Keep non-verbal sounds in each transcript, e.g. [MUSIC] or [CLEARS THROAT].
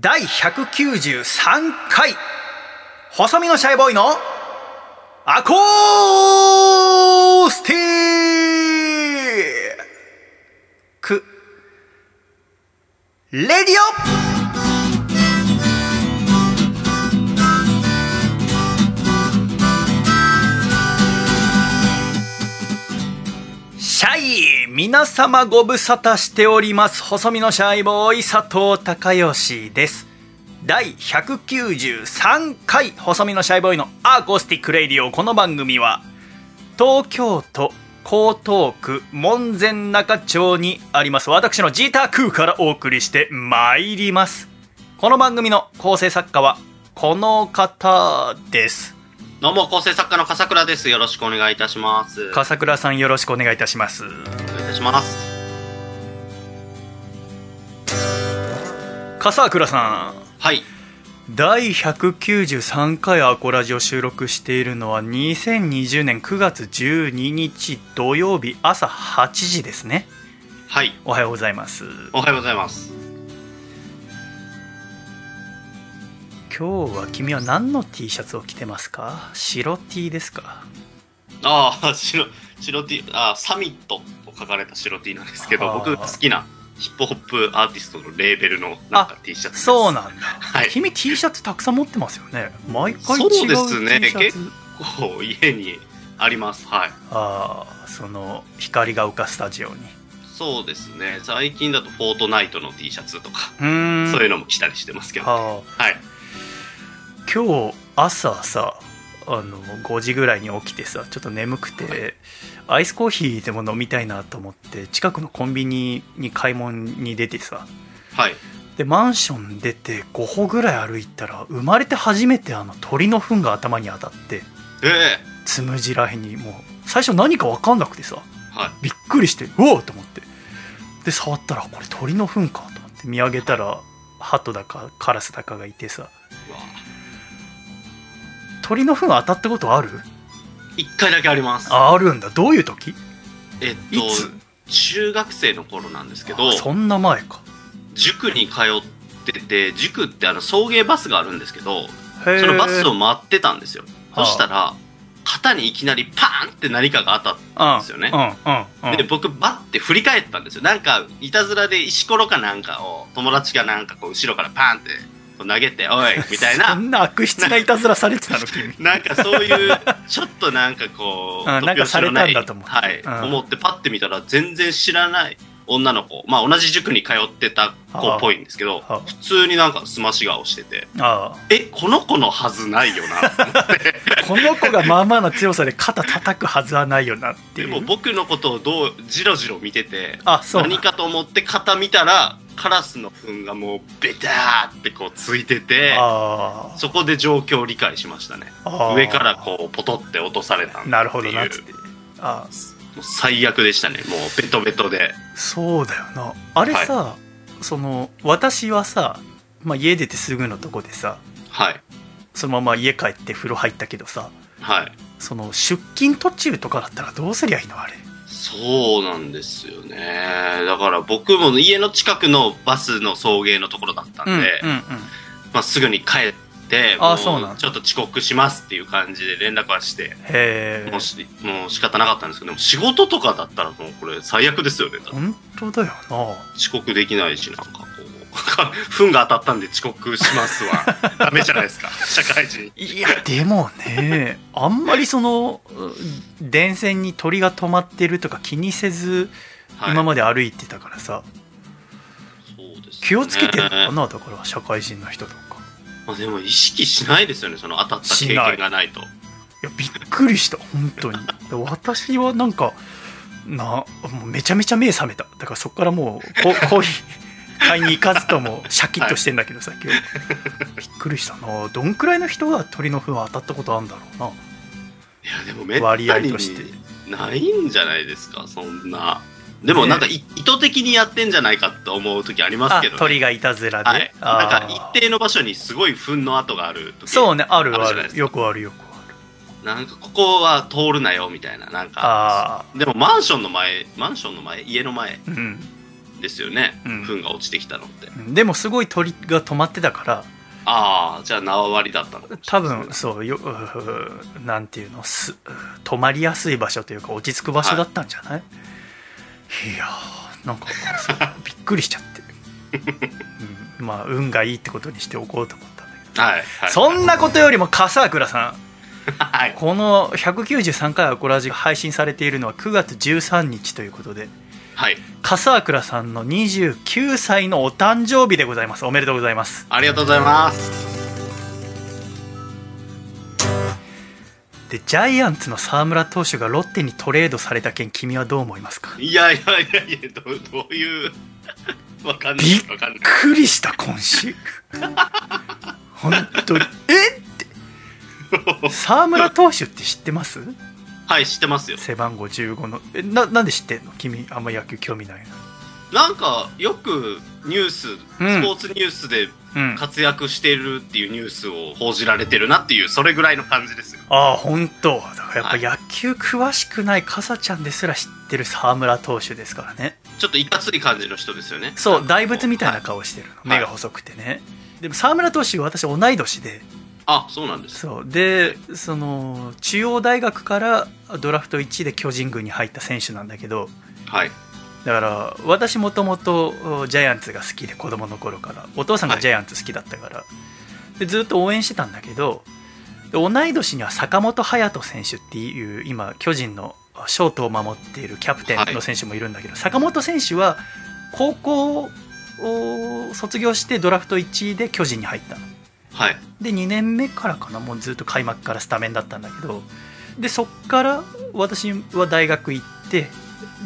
第193回。細身のシャイボーイのアコースティック。レディオ。シャイ。皆様ご無沙汰しております。細身のシャイボーイ佐藤孝義です。第193回細身のシャイボーイの acoustic radio。この番組は東京都江東区門前仲町にあります。私のジータクーからお送りしてまいります。この番組の構成作家はこの方です。どうも、構成作家の笠倉です。よろしくお願いいたします。笠倉さんよろしくお願いいたしますお願いいたします。笠倉さんはい。第193回アコラジを収録しているのは2020年9月12日土曜日朝8時ですねはい。おはようございますおはようございます。今日は君は何の T シャツを着てますか？白 T ですか？ああ、白、白 T、あーサミットと書かれた白 T なんですけど、僕好きなヒップホップアーティストのレーベルのなんか T シャツです。そうなんだ、はい君 T シャツたくさん持ってますよね毎回そう違う T ですねシャツこう、家にあります。はい。ああその光が丘スタジオにそうですね。最近だとフォートナイトの T シャツとか、うそういうのも着たりしてますけど。あはい。ー今日朝さあの5時ぐらいに起きてさちょっと眠くて、アイスコーヒーでも飲みたいなと思って近くのコンビニに買い物に出てさはい。でマンション出て5歩ぐらい歩いたら生まれて初めてあの鳥の糞が頭に当たってええつむじらへんにもう最初何か分かんなくてさはい。びっくりしてうおーと思ってで触ったらこれ鳥の糞かと思って見上げたら鳩だかカラスだかがいてさ鳥の糞当たったことある？一回だけあります。ああるんだどういう時？えっいつ？と、中学生の頃なんですけどあ、そんな前か塾に通ってて、塾ってあの送迎バスがあるんですけど、そのバスを待ってたんですよ。はあそしたら、肩にいきなりパーンって何かが当たったんですよね。うんうんうんで、僕、バッて振り返ったんですよ。なんか、いたずらで石ころかなんかを、友達がなんかこう、後ろからパーンって投げて、おいみたいそな、[LAUGHS] んな悪質ないたずらされてたの君。[LAUGHS] なんかそういう、ちょっとなんかこう、うんなんかされたんだと思ってはい、うん。思ってパッて見たら全然知らない女の子、まあ同じ塾に通ってた子っぽいんですけどはあ、普通になんかすまし顔してて、あえ、この子のはずないよな [LAUGHS] この子がまあまあな強さで肩叩くはずはないよなっていう。でも僕のことをどう、じろじろ見てて、あそう。何かと思って肩見たら、カラスの糞がもうベターってこうついてて、あそこで状況を理解しましたね。あ上からこうポトって落とされたなるほどなっつって。ああ最悪でしたね。もうベトベトで。そうだよな。あれさ、その私はさ、まあ、家出てすぐのとこでさはい。そのまま家帰って風呂入ったけどさはい。その出勤途中とかだったらどうすりゃいいの？あれ。そうなんですよね。だから僕も家の近くのバスの送迎のところだったんで、うんうんうん。まあ、すぐに帰ってもあそうなんだ。ちょっと遅刻しますっていう感じで連絡はしてへえもうしもう仕方なかったんですけどでも仕事とかだったらもうこれ最悪ですよね本当だよな。遅刻できないしなんかこう。[LAUGHS] 糞が当たったんで遅刻しますわ [LAUGHS] ダメじゃないですか。社会人。いやでもねあんまりそのう電線に鳥が止まってるとか気にせずはい。今まで歩いてたからさ、そうですね。気をつけてるのかなだから社会人の人と。かまあ、でも意識しないですよねその当たった経験がないと。い。やびっくりした本当に。で私はなんかなもうめちゃめちゃ目覚めた。だからそこからもうココーヒー買いに行かずともシャキッとしてんだけどさ、今日。びっくりしたな。どんくらいの人が鳥の糞は当たったことあるんだろうな。いやでもめった割合にとして。ないんじゃないですかそんなでもなんかい、意図的にやってんじゃないかって思う時ありますあけど、ね、鳥がいたずらで、はい。なんか一定の場所にすごい糞の跡がある時そうねあるある。よくあるよくある。なんかここは通るなよみたいななんか。あでもマンションの前マンションの前家の前あうん。ですよね、うん。糞が落ちてきたのって。でもすごい鳥が止まってたから。ああじゃあ縄張りだったの多分そうよなんていうのす止まりやすい場所というか落ち着く場所だったんじゃない、い、やーなんかびっくりしちゃって、うん、まあ運がいいってことにしておこうと思ったんだけはい、はい、どそんなことよりも笠倉さん。[LAUGHS] はい。この193回アコラジが配信されているのは9月13日ということで。はい。笠倉さんの29歳のお誕生日でございます。おめでとうございます。ありがとうございますでジャイアンツの沢村投手がロッテにトレードされた件君はどう思いますか？いやいやいやいやどうどういう [LAUGHS] わかんないびっくりした今週。本当に。え？って。沢村投手って知ってます？はい知ってますよ。背番号15の。えななんで知ってんの？君あんま野球興味ないなんかよくニューススポーツニュースで活躍してるっていうニュースを報じられてるなっていうそれぐらいの感じですよ。ああ本当。だからはい。やっぱ野球詳しくない笠ちゃんですら知ってる沢村投手ですからね。ちょっといかつい感じの人ですよね。そう大仏みたいなは顔してるの、い目が細くてね。でも沢村投手私同い年で。あそうなんです。そう。でその中央大学からドラフト1位で巨人軍に入った選手なんだけど。はいだから私もともとジャイアンツが好きで子供の頃から。お父さんがジャイアンツ好きだったから、でずっと応援してたんだけどで同い年には坂本勇人選手っていう今巨人のショートを守っているキャプテンの選手もいるんだけど、坂本選手は高校を卒業してドラフト1位で巨人に入ったの。はい。で2年目からかなもうずっと開幕からスタメンだったんだけど。でそっから私は大学行って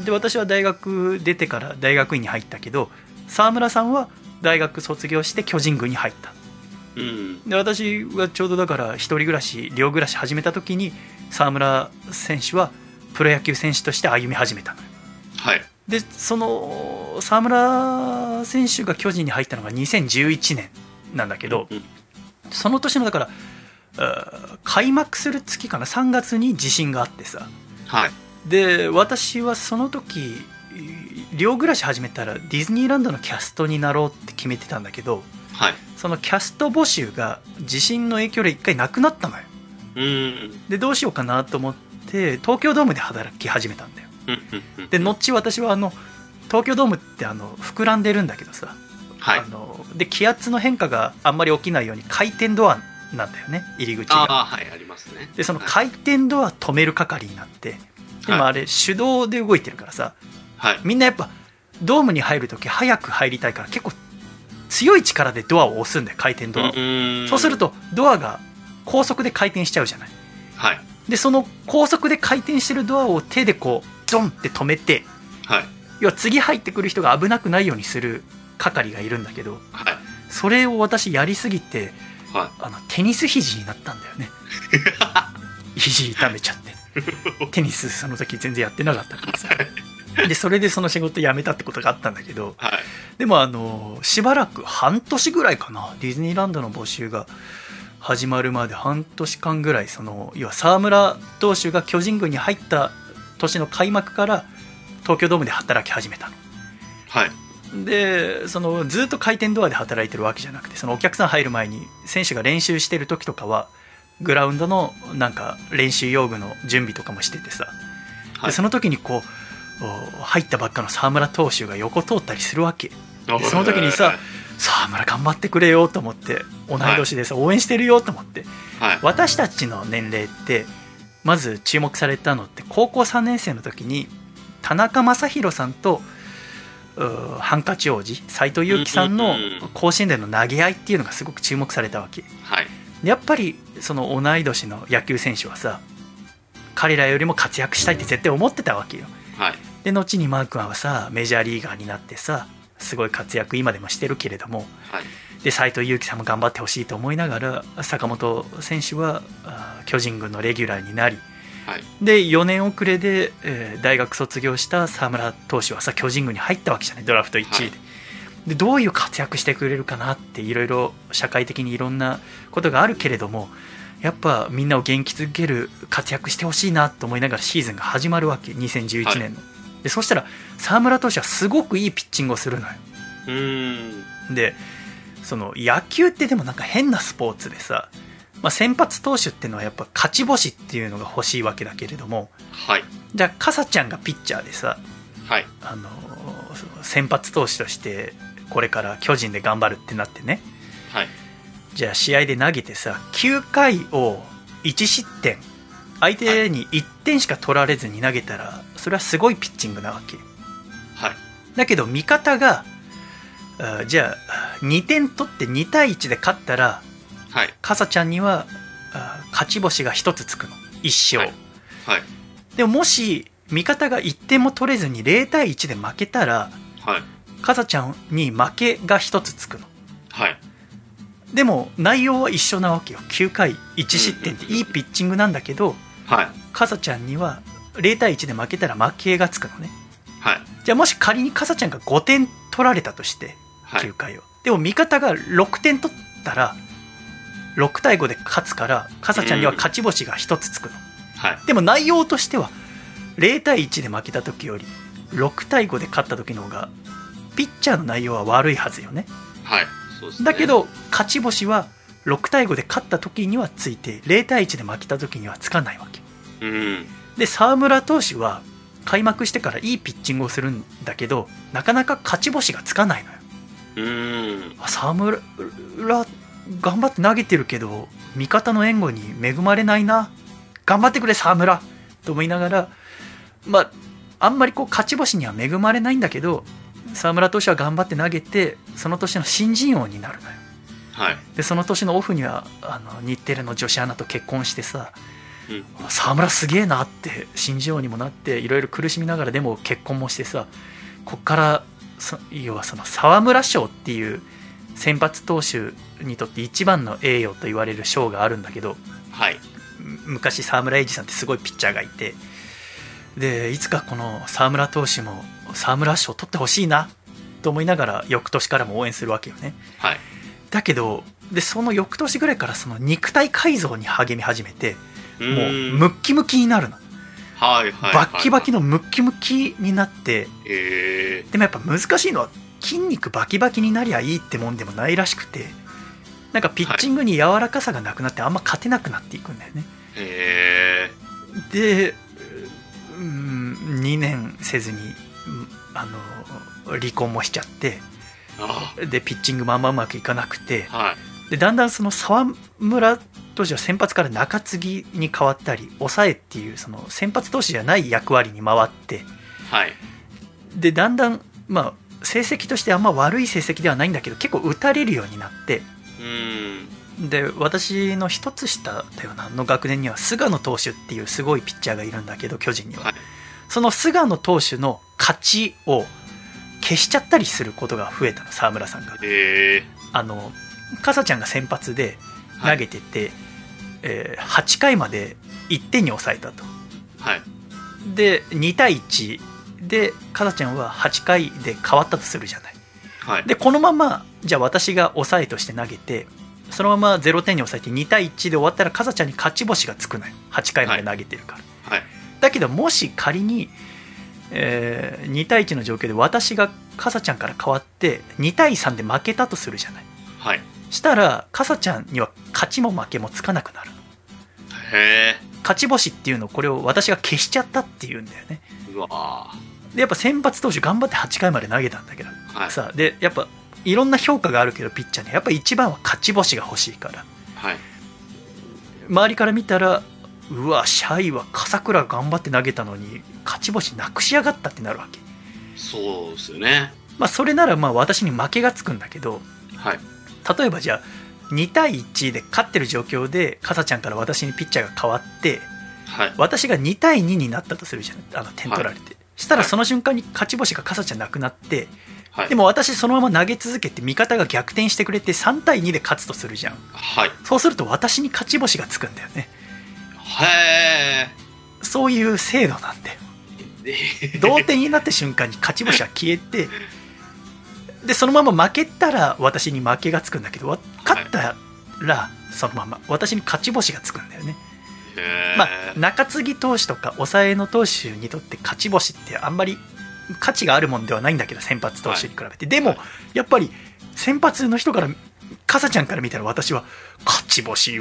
で私は大学出てから大学院に入ったけど沢村さんは大学卒業して巨人軍に入った。うん。で私はちょうどだから一人暮らし寮暮らし始めた時に沢村選手はプロ野球選手として歩み始めた。のよはい。でその沢村選手が巨人に入ったのが2011年なんだけど、うんその年のだから開幕する月かな？3月に地震があってさ。はいで私はその時寮暮らし始めたらディズニーランドのキャストになろうって決めてたんだけどはい。そのキャスト募集が地震の影響で一回なくなったのよ。うん。でどうしようかなと思って東京ドームで働き始めたんだよ。うんうんうん。で後私はあの東京ドームってあの膨らんでるんだけどさはい。あので気圧の変化があんまり起きないように回転ドアなんだよね入り口が。ああはいありますね。でそのはい。回転ドア止める係になってでもはい。あれ手動で動いてるからさはい。みんなやっぱドームに入るとき早く入りたいから結構強い力でドアを押すんだよ回転ドアを。んそうするとドアが高速で回転しちゃうじゃない。はい。でその高速で回転してるドアを手でこうドンって止めてはい。要は次入ってくる人が危なくないようにする係がいるんだけどはい。それを私やりすぎてはあのテニス肘になったんだよね。[LAUGHS] 肘痛めちゃって [LAUGHS] テニスその時全然やってなかったからさ。でそれでその仕事辞めたってことがあったんだけどいはい。でもあのしばらく半年ぐらいかなディズニーランドの募集が始まるまで半年間ぐらいその要は沢村投手が巨人軍に入った年の開幕から東京ドームで働き始めたの。はい。でそのずっと回転ドアで働いてるわけじゃなくてそのお客さん入る前に選手が練習してる時とかはグラウンドのなんか練習用具の準備とかもしててさ、はい。でその時にこうお入ったばっかの沢村投手が横通ったりするわけ。でその時にさ沢村頑張ってくれよと思って同い年でさ、応援してるよと思って。はい。私たちの年齢ってまず注目されたのって高校3年生の時に田中将大さんとハンカチ王子斎藤佑樹さんの甲子園での投げ合いっていうのがすごく注目されたわけ。はい。でやっぱりその同い年の野球選手はさ彼らよりも活躍したいって絶対思ってたわけよ。はい。で後にマー君はさメジャーリーガーになってさすごい活躍今でもしてるけれどもはい。で斎藤佑樹さんも頑張ってほしいと思いながら坂本選手は巨人軍のレギュラーになりはい。で4年遅れで、えー大学卒業した沢村投手はさ巨人軍に入ったわけじゃないドラフト1位で,、はいでどういう活躍してくれるかなっていろいろ社会的にいろんなことがあるけれどもやっぱみんなを元気づける活躍してほしいなと思いながらシーズンが始まるわけ2011年の、でそしたら沢村投手はすごくいいピッチングをするのようーん。でその野球ってでもなんか変なスポーツでさ、まあ、先発投手っていうのはやっぱ勝ち星っていうのが欲しいわけだけれどもはい。じゃあ笠ちゃんがピッチャーでさはい。あの先発投手としてこれから巨人で頑張るってなってねはい。じゃあ試合で投げてさ9回を1失点相手に1点しか取られずに投げたらそれはすごいピッチングなわけはい。だけど味方があじゃあ2点取って2対1で勝ったらはい。笠ちゃんにはあ勝ち星が1つつくの1勝、はい。でももし味方が1点も取れずに0対1で負けたらはい。笠ちゃんに負けが1つつくのはい。でも内容は一緒なわけよ9回1失点っていいピッチングなんだけどはい。笠ちゃんには0対1で負けたら負けがつくのねはい。じゃあもし仮に笠ちゃんが5点取られたとしてはい9。回を、でも味方が6点取ったら6対5で勝つから笠ちゃんには勝ち星が1つつくの、はい。でも内容としては0対1で負けた時より6対5で勝った時の方がピッチャーの内容は悪いはずよねはい。そうですね。だけ、ど勝ち星は6対5で勝った時にはついて0対1で負けた時にはつかないわけうん。で沢村投手は開幕してからいいピッチングをするんだけどなかなか勝ち星がつかないのようーん。あ沢村頑張って投げてるけど味方の援護に恵まれないな頑張ってくれ沢村と思いながらまああんまりこう勝ち星には恵まれないんだけど沢村投手は頑張って投げてその年の新人王になるのよはい。でその年のオフにはあの日テレの女子アナと結婚してさうん。沢村すげえなって新人王にもなっていろいろ苦しみながらでも結婚もしてさこっからそ要はその沢村賞っていう先発投手にとって一番の栄誉と言われる賞があるんだけどはい。む昔沢村栄治さんってすごいピッチャーがいてでいつかこの沢村投手も沢村賞取ってほしいなと思いながら翌年からも応援するわけよねはい。だけどでその翌年ぐらいからその肉体改造に励み始めてうもうムッキムキになるのはい。はい。バッキバキの。のムッキムキになってえでもやっぱ難しいのは筋肉バキバキになりゃいいってもんでもないらしくてなんかピッチングに柔らかさがなくなってあんま勝てなくなっていくんだよねー。えでうん2年せずにうんあの離婚もしちゃってでピッチングもあんまうまくいかなくてあ。はい。でだんだんその沢村投手は先発から中継ぎに変わったり抑えっていうその先発投手じゃない役割に回ってはい。でだんだんまあ成績としてあんま悪い成績ではないんだけど結構打たれるようになって。で私の一つ下だよなの学年には菅野投手っていうすごいピッチャーがいるんだけど巨人には、はい。その菅野投手の勝ちを消しちゃったりすることが増えたの沢村さんがえあの笠ちゃんが先発でー。投げてて、えー8回まで1点に抑えたとはい。で2対1でかなちゃんは8回で変わったとするじゃないはい。でこのままじゃあ私が抑えとして投げてそのまま0点に抑えて2対1で終わったらかざちゃんに勝ち星がつくのよ8回まで投げてるから、はい。だけどもし仮に、えー2対1の状況で私がかさちゃんから変わって2対3で負けたとするじゃないはい。したらかさちゃんには勝ちも負けもつかなくなるのへ勝ち星っていうのをこれを私が消しちゃったっていうんだよねえ。うわでやっぱ先発投手頑張って8回まで投げたんだけどー。はい。さでやっぱいろんな評価があるけどピッチャーにやっぱ一番は勝ち星が欲しいからはい。周りから見たらうわシャイは笠倉頑張って投げたのに勝ち星なくしやがったってなるわけそうですよね。まあそれならまあ私に負けがつくんだけどはい。例えばじゃあ2対1で勝ってる状況でかさちゃんから私にピッチャーが変わってはい。私が2対2になったとするじゃんあの点取られて、したらはいその瞬間に勝ち星がかさちゃんなくなってはい。でも私そのまま投げ続けて味方が逆転してくれて3対2で勝つとするじゃんはい。そうすると私に勝ち星がつくんだよねへそういう制度なんだよえ。[LAUGHS] 同点になった瞬間に勝ち星は消えてでそのまま負けたら私に負けがつくんだけどわ勝ったらそのまま私に勝ち星がつくんだよね。まあ中継ぎ投手とか抑えの投手にとって勝ち星ってあんまり価値があるもんではないんだけど先発投手に比べて、でもやっぱり先発の人からかさちゃんから見たら私は勝ち星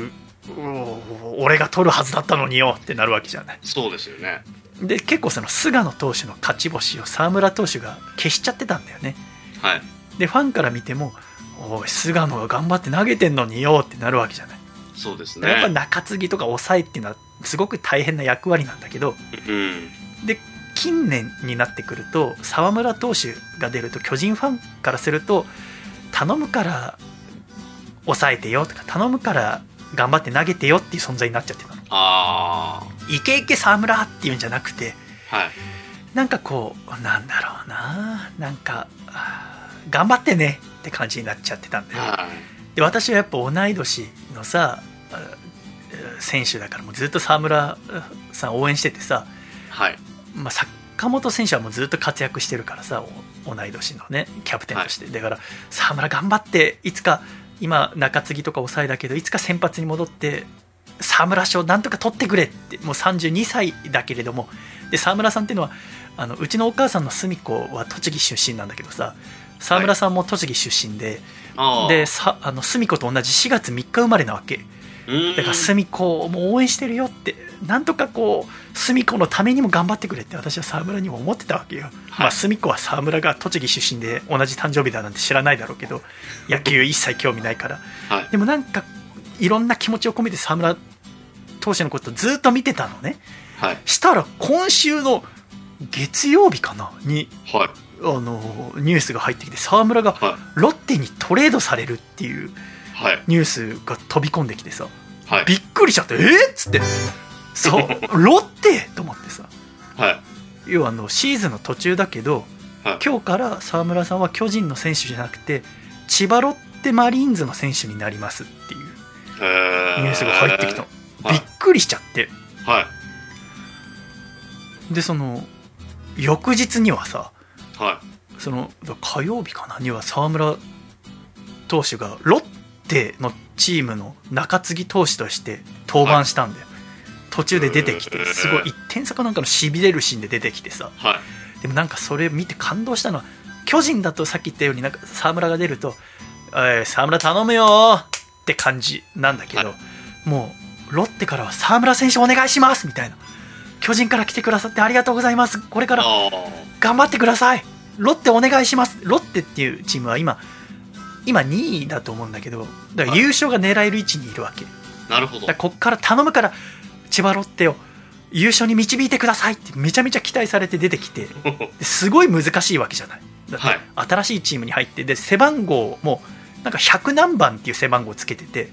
俺が取るはずだったのによってなるわけじゃない。そうですよね。で結構その菅野投手の勝ち星を沢村投手が消しちゃってたんだよね。はい。でファンから見ても「おい菅野が頑張って投げてんのによ」ってなるわけじゃない。そうですね。やっぱ中継ぎとか抑えっていうのはすごく大変な役割なんだけど。うん。で近年になってくると沢村投手が出ると巨人ファンからすると頼むから抑えてよとか頼むから頑張って投げてよっていう存在になっちゃってたの。あイケイケ沢村っていうんじゃなくてあはい。なんかこうなんだろうな。なんか頑張ってねって感じになっちゃってたんだよ。はい。で私はやっぱ同い年のさあ選手だからもうずっと沢村さん応援しててさ、はい。まあ、坂本選手はもうずっと活躍してるからさお同い年のねキャプテンとして、だから沢村頑張っていつか今中継ぎとか抑えだけどいつか先発に戻って沢村賞なんとか取ってくれってもう32歳だけれどもで沢村さんっていうのはあのうちのお母さんの澄子は栃木出身なんだけどさ沢村さんも栃木出身で、ああでさあの澄子と同じ4月3日生まれなわけ。うん。だから澄子も応援してるよってなんとかこう澄子のためにも頑張ってくれって私は沢村にも思ってたわけよ、まあ澄子は沢村が栃木出身で同じ誕生日だなんて知らないだろうけど野球一切興味ないから。はい。でもなんかいろんな気持ちを込めて沢村投手のことずっと見てたのね。はい。したら今週の月曜日かなにはい。あのニュースが入ってきて沢村がはロッテにトレードされるってい。うはいニュースが飛び込んできてさはいびっくりしちゃってえっつってそう。ロッテと思ってさ。はい。要はあのシーズンの途中だけどはい。今日から沢村さんは巨人の選手じゃなくて千葉ロッテマリーンズの選手になりますっていうへニュースが入ってきたの。はい。びっくりしちゃって。はい。でその翌日にはさはその火曜日かなには沢村投手がロッテのチームの中継ぎ投手として登板したんだよ、途中で出てきてすごい1点差かなんかのしびれるシーンで出てきてさ。いはい。でもなんかそれ見て感動したのは巨人だとさっき言ったようになんか沢村が出ると「おい沢村頼むよ」って感じなんだけど、はもうロッテからは沢村選手お願いしますみたいな。巨人から来てくださってありがとうございます。これからあ頑張ってください。ロッテお願いします。ロッテっていうチームは今今2位だと思うんだけどだから優勝が狙える位置にいるわけ。なるほど。こっから頼むから千葉ロッテを優勝に導いてくださいってめちゃめちゃ期待されて出てきて [LAUGHS] ですごい難しいわけじゃない。だってはい。新しいチームに入ってで背番号もなんか100何番っていう背番号つけてて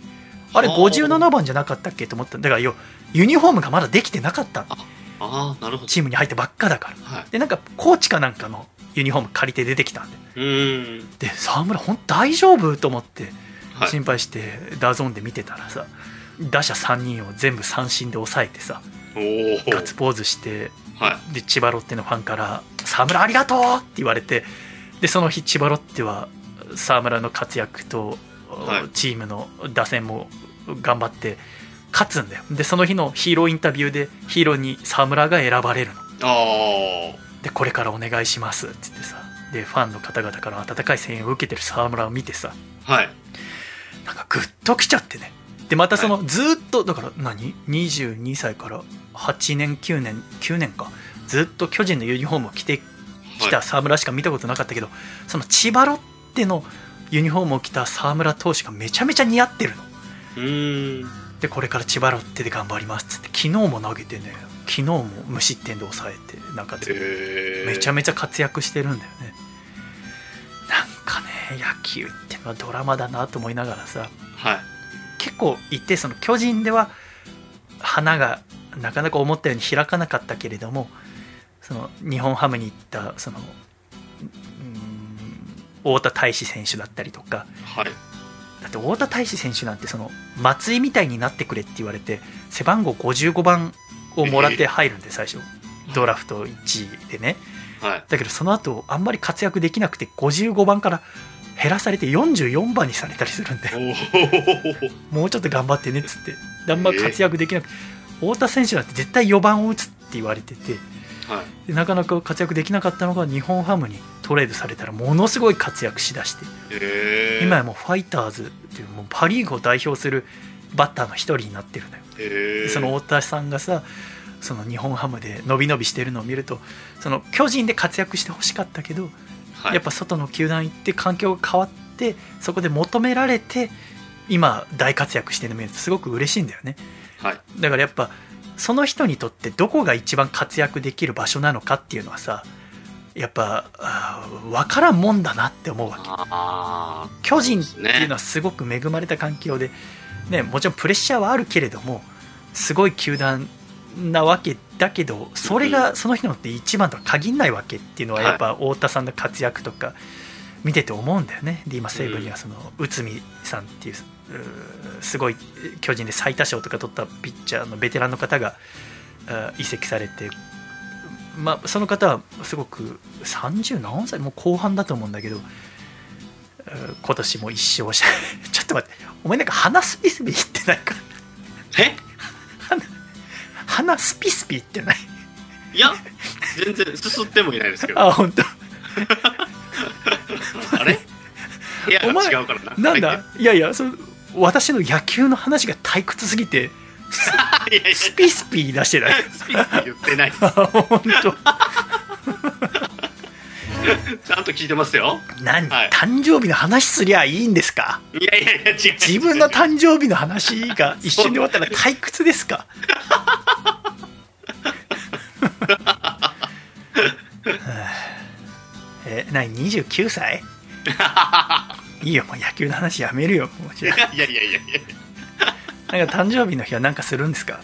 あれはあ57番じゃなかったっけと思っただ。からよユニフォームがまだできてなかった。のああなるほど。チームに入ってばっかだから。はい。でなんかコーチかなんかのユニフォーム借りて出てきたんで。で沢村本当大丈夫？と思ってはい。心配して DAZN で見てたらさ打者3人を全部三振で抑えてさガッツポーズしてはい。で千葉ロッテのファンから「沢村ありがとう!」って言われてでその日千葉ロッテは沢村の活躍と、はい。チームの打線も頑張って勝つんだよ。でその日のヒーローインタビューでヒーローに沢村が選ばれるの。あでこれからお願いしますって言ってさでファンの方々から温かい声援を受けてる沢村を見てさあはい。なんかグッときちゃってねでまたそのずーっとだから何？22歳から8年9年9年か。ずっと巨人のユニフォームを着てきた沢村しか見たことなかったけど、その千葉ロッテのユニフォームを着た沢村投手がめちゃめちゃ似合ってるの。うーん。でこれから千葉ロッテで頑張りますっつって昨日も投げてね昨日も無失点で抑えてなんかめちゃめちゃ活躍してるんだよね。なんかね野球ってのはドラマだなと思いながらさ。はい結構一定その巨人では花がなかなか思ったように開かなかったけれどもその日本ハムに行ったその太田大志選手だったりとかはい。だって太田大志選手なんてその松井みたいになってくれって言われて背番号55番をもらって入るんで最初。ドラフト1位でね。はい。だけどその後あんまり活躍できなくて55番から減らされて44番にされたりするんで。もうちょっと頑張ってねっつって。であんま活躍できなくて太田選手なんて絶対4番を打つって言われてて。はい。でなかなか活躍できなかったのが日本ハムにトレードされたらものすごい活躍しだして。へえ今やもうファイターズっていうもうパ・リーグを代表するバッターの一人になってるのよ。へえその太田さんがさその日本ハムで伸び伸びしてるのを見るとその巨人で活躍してほしかったけど、はい、やっぱ外の球団行って環境が変わってそこで求められて今大活躍してるのを見るとすごく嬉しいんだよね。はい。だからやっぱその人にとってどこが一番活躍できる場所なのかっていうのはさやっぱ分からんもんだなって思うわけ。巨人っていうのはすごく恵まれた環境で、ね、もちろんプレッシャーはあるけれどもすごい球団なわけだけどそれがその人にとって一番とは限らないわけっていうのはやっぱ太田さんの活躍とか見てて思うんだよね。で今西武にはその内海さんっていうすごい巨人で最多勝とか取ったピッチャーのベテランの方があ移籍されて、まあ、その方はすごく30何歳もう後半だと思うんだけど今年も一勝した。[LAUGHS] ちょっと待ってお前なんか鼻スピスピ言ってないか？え？鼻スピスピ言ってない？いや全然すすってもいないですけど。あ本当？あれ？部屋お前が違うからな。なんはだいやいやその私の野球の話が退屈すぎて [LAUGHS] スピスピ出してない。[LAUGHS] スピース言ってない。[LAUGHS] あ本当？[LAUGHS] ちゃんと聞いてますよ。何、はい。誕生日の話すりゃいいんですか？いやいやいや違う。自分の誕生日の話が [LAUGHS] 一瞬で終わったら退屈ですか？[LAUGHS] え何？29歳？いいよもう野球の話やめるよいやいやいやいや。なんか誕生日の日は何かするんですか？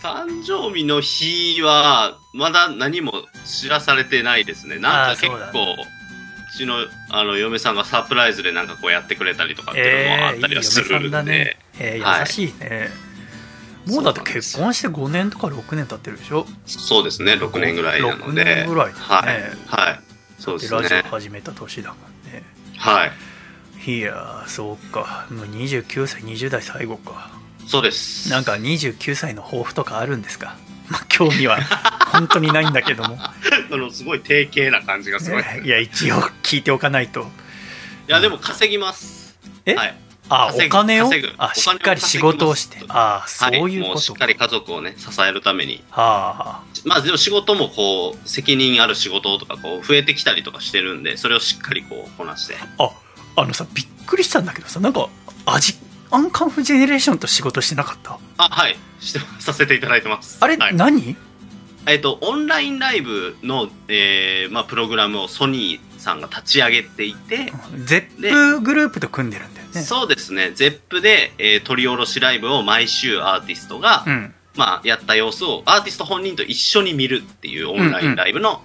誕生日の日はまだ何も知らされてないですね。なんか結構うちのあの嫁さんがサプライズでなんかこうやってくれたりとかっていうのもあったりはするんで、いい嫁さんだね、えーはい。優しいね、もうだって結婚して5年とか6年経ってるでしょ？そうですね。6年。ぐらいなので。6年ぐらいだね。はい。はい。そうですラジオね始めた年だもんね。はい。いやーそうか。もう29歳20代最後かそうです。なんか29歳の抱負とかあるんですか？[LAUGHS] まあ興味は [LAUGHS] 本当にないんだけども。あのすごい低型な感じがすごい、いや一応聞いておかないと。いやでも稼ぎます。え？はい。あお金を？稼ぐ。お金をあしっかり仕事をして。ああそういうはい、もうしっかり家族をね支えるために。はまあでも仕事もこう責任ある仕事とかこう増えてきたりとかしてるんでそれをしっかりこうこなして。あああのさびっくりしたんだけどさなんか味アンカンフジェネレーションと仕事してなかった？あはい。してさせていただいてます。あれ、はい。何？えっとオンラインライブの、えーまあ、プログラムをソニーさんが立ち上げていて、ゼップグループと組んでるんだよね。そうですね。ZEP で、えー取り下ろしライブを毎週アーティストが、うん。まあ、やった様子をアーティスト本人と一緒に見るっていうオンラインライブの、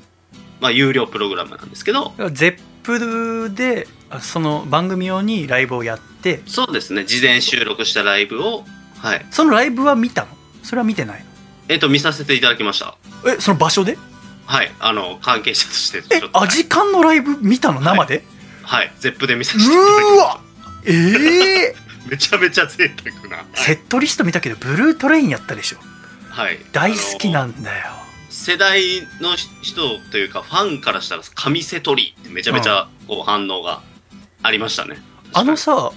まあ、有料プログラムなんですけど。ゼップであその番組用にライブをやってそうですね。事前収録したライブをはい。そのライブは見たの？それは見てないの？えっ、と見させていただきました。えその場所で？はい。あの関係者としてえちょっとアジカンのライブ見たの？生で、はい。ZEP で見さうせていただきましーわええた [LAUGHS] めちゃめちゃ贅沢な、はい。セットリスト見たけどブルートレインやったでしょ？はい、大好きあのなんだよ。世代の人というかファンからしたら神セトリってめちゃめちゃこう反応がありましたね。あのさ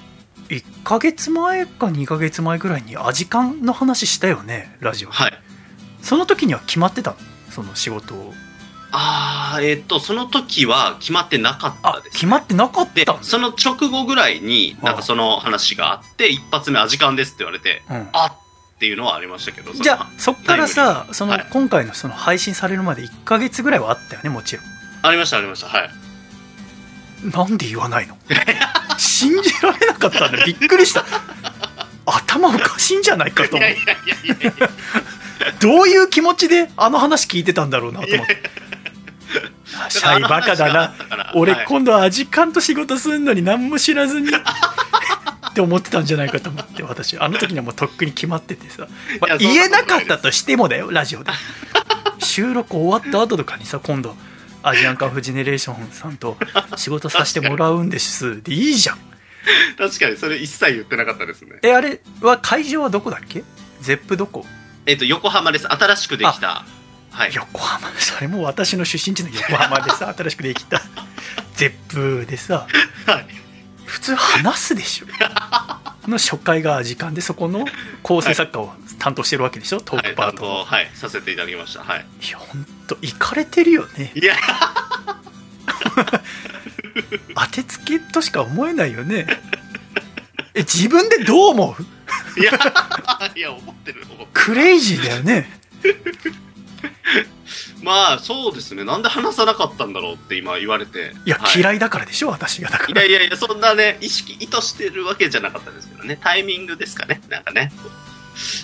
1ヶ月前か2ヶ月前ぐらいにアジカンの話したよねラジオ。はい。その時には決まってたの？その仕事を。ああえっ、とその時は決まってなかったあです、決まってなかっでたその直後ぐらいになんあかその話があって一発目「アジカンです」って言われてうん。あっていうのはありましたけどじゃあそっからさその、はい。今回のその配信されるまで1ヶ月ぐらいはあったよねもちろありましたありましたはい。んなんで言わないの？信じられなかったんだびっくりした。頭おかしいんじゃないかと思う。いやいやいやいやいや。どういう気持ちであの話聞いてたんだろうなと思ってあシャイバカだな。俺はい。今度アジカンと仕事するのに何も知らずに。って思ってたんじゃないかと思って私。あの時にはもうとっくに決まっててさ、まあ言えなかったとしてもだよラジオで。収録終わった後とかにさ今度アジアンカンフジェネレーションさんと仕事させてもらうんです。でいいじゃん。確かにそれ一切言ってなかったですね。えあれは会場はどこだっけ？ゼップどこ？えっと横浜です。新しくできた。はい。横浜。それも私の出身地の横浜でさ [LAUGHS] 新しくできた。ゼップでさ。はい普通話すでしょ。の初回が時間でそこの構成作家を担当してるわけでしょ、トーはい担クパートを、当はいさせていただきました。はい。い、や本当いかれてるよね。い [LAUGHS] や当てつけとしか思えないよね。え自分でどう思う？いやいや思ってる思ってるクレイジーだよね [LAUGHS] まあそうですねなんで話さなかったんだろうって今言われていや、はい嫌いだからでしょ私がだからいやいやいや、そんなね、意識、意図してるわけじゃなかったですけどね。タイミングですかね。なんかね。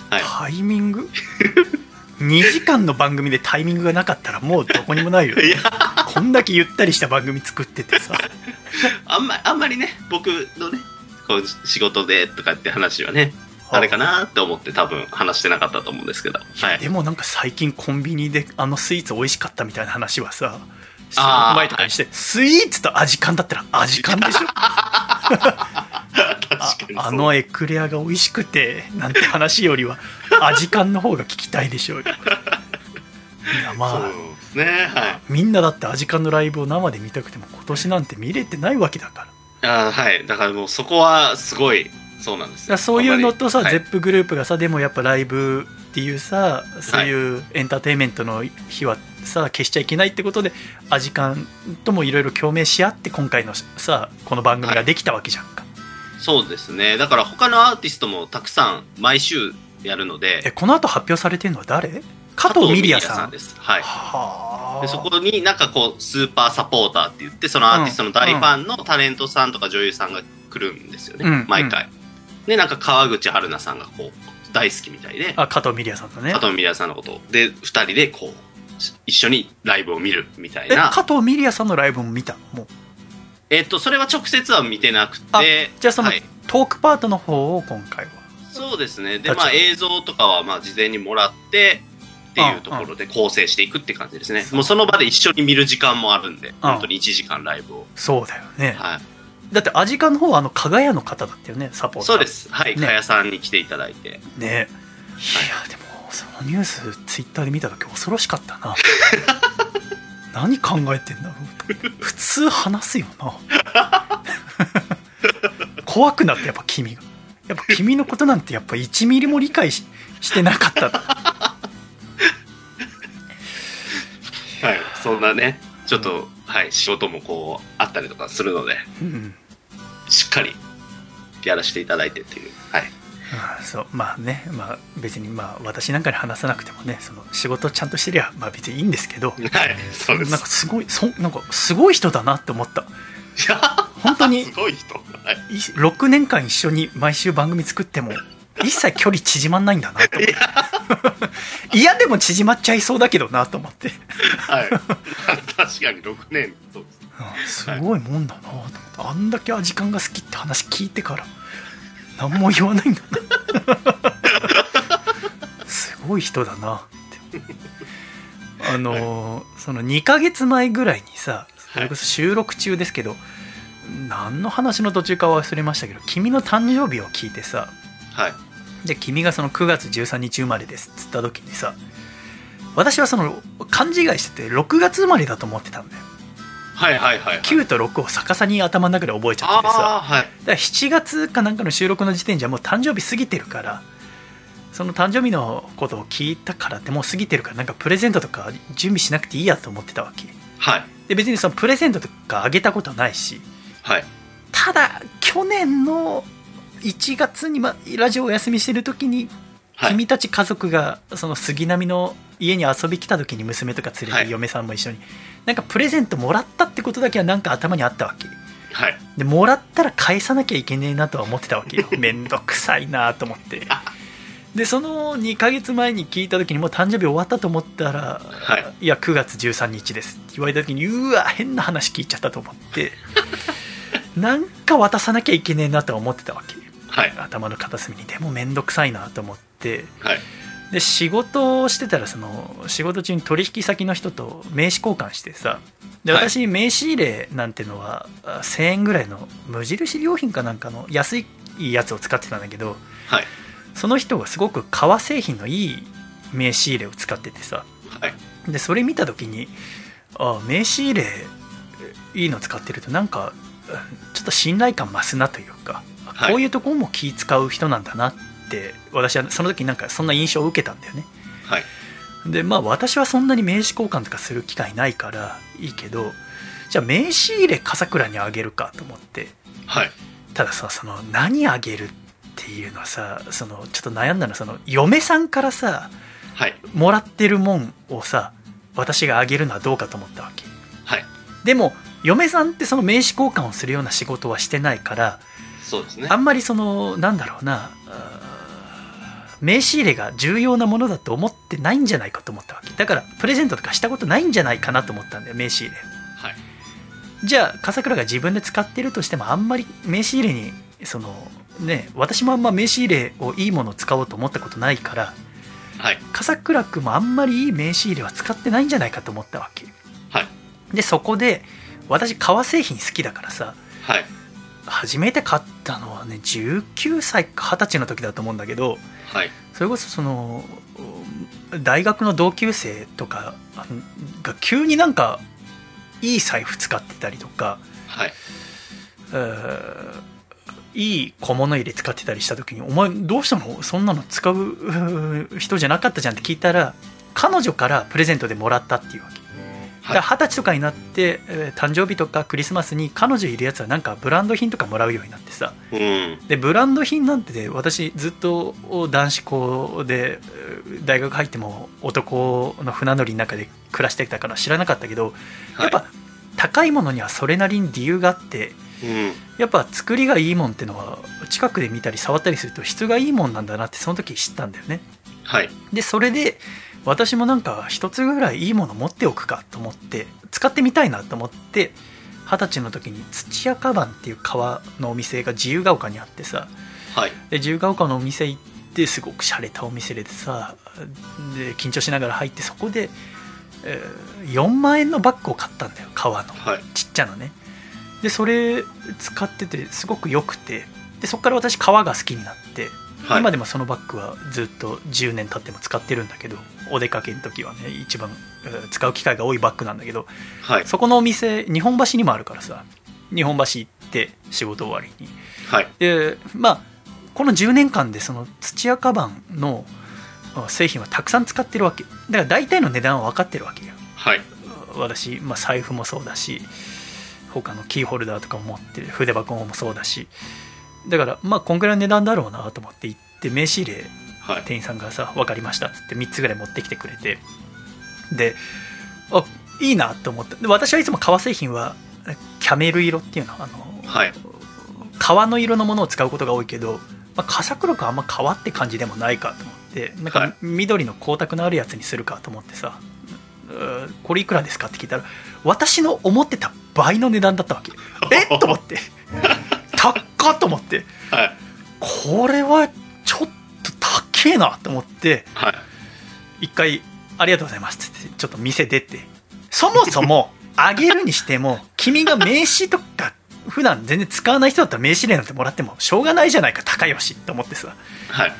はい。タイミング？[LAUGHS] 2時間の番組でタイミングがなかったらもうどこにもないよいや、こんだけゆったりした番組作っててさ [LAUGHS] あんま、あんまりね、僕のね、こう、仕事でとかって話はね、あれかなって思って多分話してなかったと思うんですけど。はい。でもなんか最近コンビニであのスイーツ美味しかったみたいな話はさ前とかにして、スイーツと味感だったら味感でしょ？[LAUGHS] ああのエクレアが美味しくてなんて話よりは味感の方が聞きたいでしょうよいやまあね。はい。みんなだって味感のライブを生で見たくても今年なんて見れてないわけだからあーはい。だからもうそこはすごい、そうなんですそういうのとさ、ゼップグループがさでもやっぱライブっていうさそういうエンターテインメントの日はさ消しちゃいけないってことでアジカンともいろいろ共鳴し合って今回のさこの番組ができたわけじゃんか、そうですね。だから他のアーティストもたくさん毎週やるので、えこの後発表されてるのは誰？加藤ミリアさん。です。はい。はあ。でそこになんかこうスーパーサポーターって言ってそのアーティストの大ファンのタレントさんとか女優さんが来るんですよね、うん。毎回、でなんか川口春奈さんがこう大好きみたいで。あ加藤ミリアさんだね。加藤ミリアさんのことを。で2人でこうし一緒にライブを見るみたいえな加藤ミリアさんのライブも見たの？もう。えっとそれは直接は見てなくあてじゃあそのはい。トークパートの方を今回は？そうですね。でまあ映像とかはまあ事前にもらってっていうところで構成していくって感じですね。もうその場で一緒に見る時間もあるんで。本当に1時間ライブを。そうだよね、はいだってアジの方はあの加賀屋の方だったよねサポーター。そうです。はい。ね。かやさんに来ていただいて。ね。いやでもそのニュースツイッターで見た時恐ろしかったな。[LAUGHS] 何考えてんだろう普通話すよな。[LAUGHS] 怖くなってやっぱ君が。やっぱ君のことなんてやっぱ1ミリも理解ししてなかった。はい。そんなね、ちょっと、はい、仕事もこう、あったりとかするので、うんしっかりやらせていただいてっていう。はい。うんそうまあね、まあ、別にまあ私なんかに話さなくてもねその仕事ちゃんとしてりゃまあ別にいいんですけど [LAUGHS] はい。そうです。なんかすごいそなんかすごい人だなって思ったいや本当に [LAUGHS] すごい人。はい。い6年間一緒に毎週番組作っても一切距離縮まんないんだなと思って。嫌 [LAUGHS] でも縮まっちゃいそうだけどなと思って。はい。[LAUGHS] 確かに6年。そうです。うんすごいもんだなと思って。あんだけ時間が好きって話聞いてから何も言わないんだな。[LAUGHS] すごい人だなって。あのーその2ヶ月前ぐらいにさそれこそ収録中ですけど、何の話の途中か忘れましたけど君の誕生日を聞いてさはい。で君がその9月13日生まれですっつった時にさ私はその勘違いしてて6月生まれだと思ってたんだよはいはいはい、はい。9と6を逆さに頭の中で覚えちゃっててさはい。だから7月かなんかの収録の時点じゃもう誕生日過ぎてるからその誕生日のことを聞いたからってもう過ぎてるからなんかプレゼントとか準備しなくていいやと思ってたわけはい。で別にそのプレゼントとかあげたことないしはい。ただ去年の1月に、ま、ラジオお休みしてる時にはい。君たち家族がその杉並の家に遊び来た時に娘とか連れはい。て嫁さんも一緒に、なんかプレゼントもらったってことだけはなんか頭にあったわけ。はい。でもらったら返さなきゃいけねえなとは思ってたわけよ。[LAUGHS] めんどくさいなと思って。でその2ヶ月前に聞いた時にもう誕生日終わったと思ったら「はい。や9月13日です」って言われた時にうわ変な話聞いちゃったと思って。[LAUGHS] なんか渡さなきゃいけねえなとは思ってたわけはい。頭の片隅に。でもめんどくさいなと思って。はい。で仕事をしてたらその仕事中に取引先の人と名刺交換してさ。ではい。私名刺入れなんてのはあ1000円ぐらいの無印良品かなんかの安いやつを使ってたんだけどはい。その人がすごく革製品のいい名刺入れを使っててさ。はい。でそれ見た時にあ名刺入れいいの使ってるとなんかうんちょっと信頼感増すなというか、はい。こういうところも気使う人なんだなって私はその時なんかそんな印象を受けたんだよね。はい。でまあ私はそんなに名刺交換とかする機会ないからいいけどじゃあ名刺入れ笠倉にあげるかと思って。はい。たださその何あげるっていうのはさそのちょっと悩んだのはその嫁さんからさはい。もらってるもんをさ私があげるのはどうかと思ったわけ。はい。でも嫁さんってその名刺交換をするような仕事はしてないからそうですね。あんまりそのなんだろうな名刺入れが重要なものだと思ってないんじゃないかと思ったわけ。だからプレゼントとかしたことないんじゃないかなと思ったんだよ名刺入れ。はい。じゃあ笠倉が自分で使ってるとしてもあんまり名刺入れにそのね私もあんま名刺入れをいいものを使おうと思ったことないからはい。笠倉君もあんまりいい名刺入れは使ってないんじゃないかと思ったわけ。はい。でそこで私革製品好きだからさはい初めて買ったのはね19歳か20歳の時だと思うんだけどはい。それこそその大学の同級生とかが急になんかいい財布使ってたりとかはい。えーいい小物入れ使ってたりした時に「お前どうしたの？そんなの使う人じゃなかったじゃん」って聞いたら彼女からプレゼントでもらったっていうわけ二十歳とかになって、えー誕生日とかクリスマスに彼女いるやつはなんかブランド品とかもらうようになってさ。うん。でブランド品なんてで私ずっと男子校でえー大学入っても男の船乗りの中で暮らしてたから知らなかったけどやっぱ高いものにはそれなりに理由があってうん。やっぱ作りがいいもんってのは近くで見たり触ったりすると質がいいもんなんだなってその時知ったんだよね。はい。でそれで私もなんか一つぐらいいいもの持っておくかと思って使ってみたいなと思って二十歳の時に土屋カバンっていう革のお店が自由が丘にあってさはい。で自由が丘のお店行ってすごく洒落たお店でさで緊張しながら入ってそこで、えー4万円のバッグを買ったんだよ革の。はい。ちっちゃなね。でそれ使っててすごく良くてでそこから私革が好きになって、はい。今でもそのバッグはずっと10年経っても使ってるんだけどお出かけの時はね一番えー使う機会が多いバッグなんだけどはい。そこのお店日本橋にもあるからさ日本橋行って仕事終わりに。はい。でまあこの10年間でその土屋カバンのあ製品はたくさん使ってるわけ。だから大体の値段は分かってるわけよ。はい。私、まあ、財布もそうだし他のキーホルダーとかも持ってる筆箱もそうだし。だからまあこんぐらいの値段だろうなと思って行って名刺入れはい。店員さんがさ「分かりました」っつって3つぐらい持ってきてくれて。であいいなと思った。で私はいつも革製品はキャメル色っていうのあの、はい。革の色のものを使うことが多いけど、まあ、笠黒くあんま革って感じでもないかと思ってなんかはい。緑の光沢のあるやつにするかと思ってさ「うーこれいくらですか?」って聞いたら私の思ってた倍の値段だったわけ。[LAUGHS] え？っと思って。[LAUGHS] 高っと思って。はい。これはちょっと高えなと思ってはい。一回「ありがとうございます」ってちょっと店出てそもそもあげるにしても君が名刺とか普段全然使わない人だったら名刺入れなんてもらってもしょうがないじゃないか高吉と思ってさ。はい。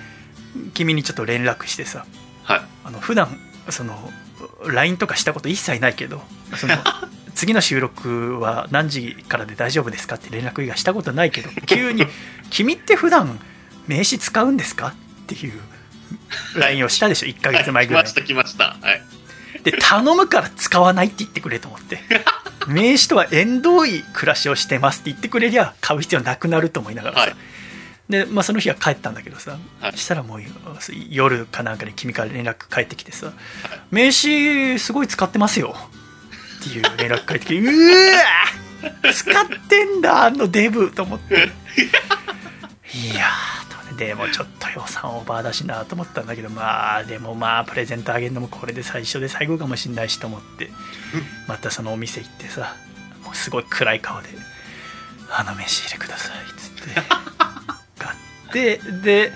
君にちょっと連絡してさ。はい。あの普段その LINE とかしたこと一切ないけどその [LAUGHS] 次の収録は何時からで大丈夫ですかって連絡以外したことないけど急に「君って普段名刺使うんですか?」っていう LINE をしたでしょ？1ヶ月前ぐらい。来ました来ました。はい。で頼むから使わないって言ってくれと思って。[LAUGHS] 名刺とは縁遠い暮らしをしてますって言ってくれりゃ買う必要なくなると思いながらさ、はい。で、まあ、その日は帰ったんだけどさ、はい。したらもう夜かなんかに君から連絡返ってきてさ「名刺すごい使ってますよ」っていう連絡返ってきて「[LAUGHS] うわ使ってんだあのデブ」と思って。[LAUGHS] いやでもちょっと予算オーバーだしなと思ったんだけどまあでもまあプレゼントあげるのもこれで最初で最後かもしんないしと思ってまたそのお店行ってさもうすごい暗い顔で「あの名刺入れください」っつって [LAUGHS] 買ってで、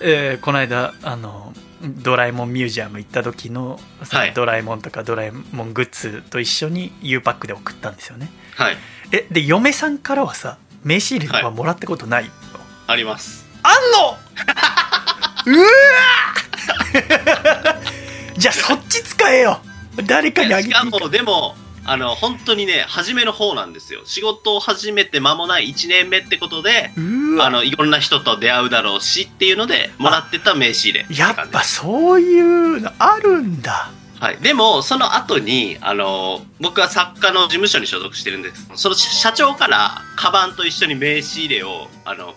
えーこの間あのドラえもんミュージアム行った時のはい。ドラえもんとかドラえもんグッズと一緒に U パックで送ったんですよね。はい。えで嫁さんからはさ名刺入れはもらったことないの、ありますあんの？うわー！[LAUGHS] じゃあそっち使えよ。誰かにあげしてか。もでもあの本当にね初めの方なんですよ。仕事を始めて間もない1年目ってことであのいろんな人と出会うだろうしっていうのでもらってた名刺入れやっぱそういうのあるんだ。はい、でもその後にあの僕は作家の事務所に所属してるんです。その社長からカバンと一緒に名刺入れをあの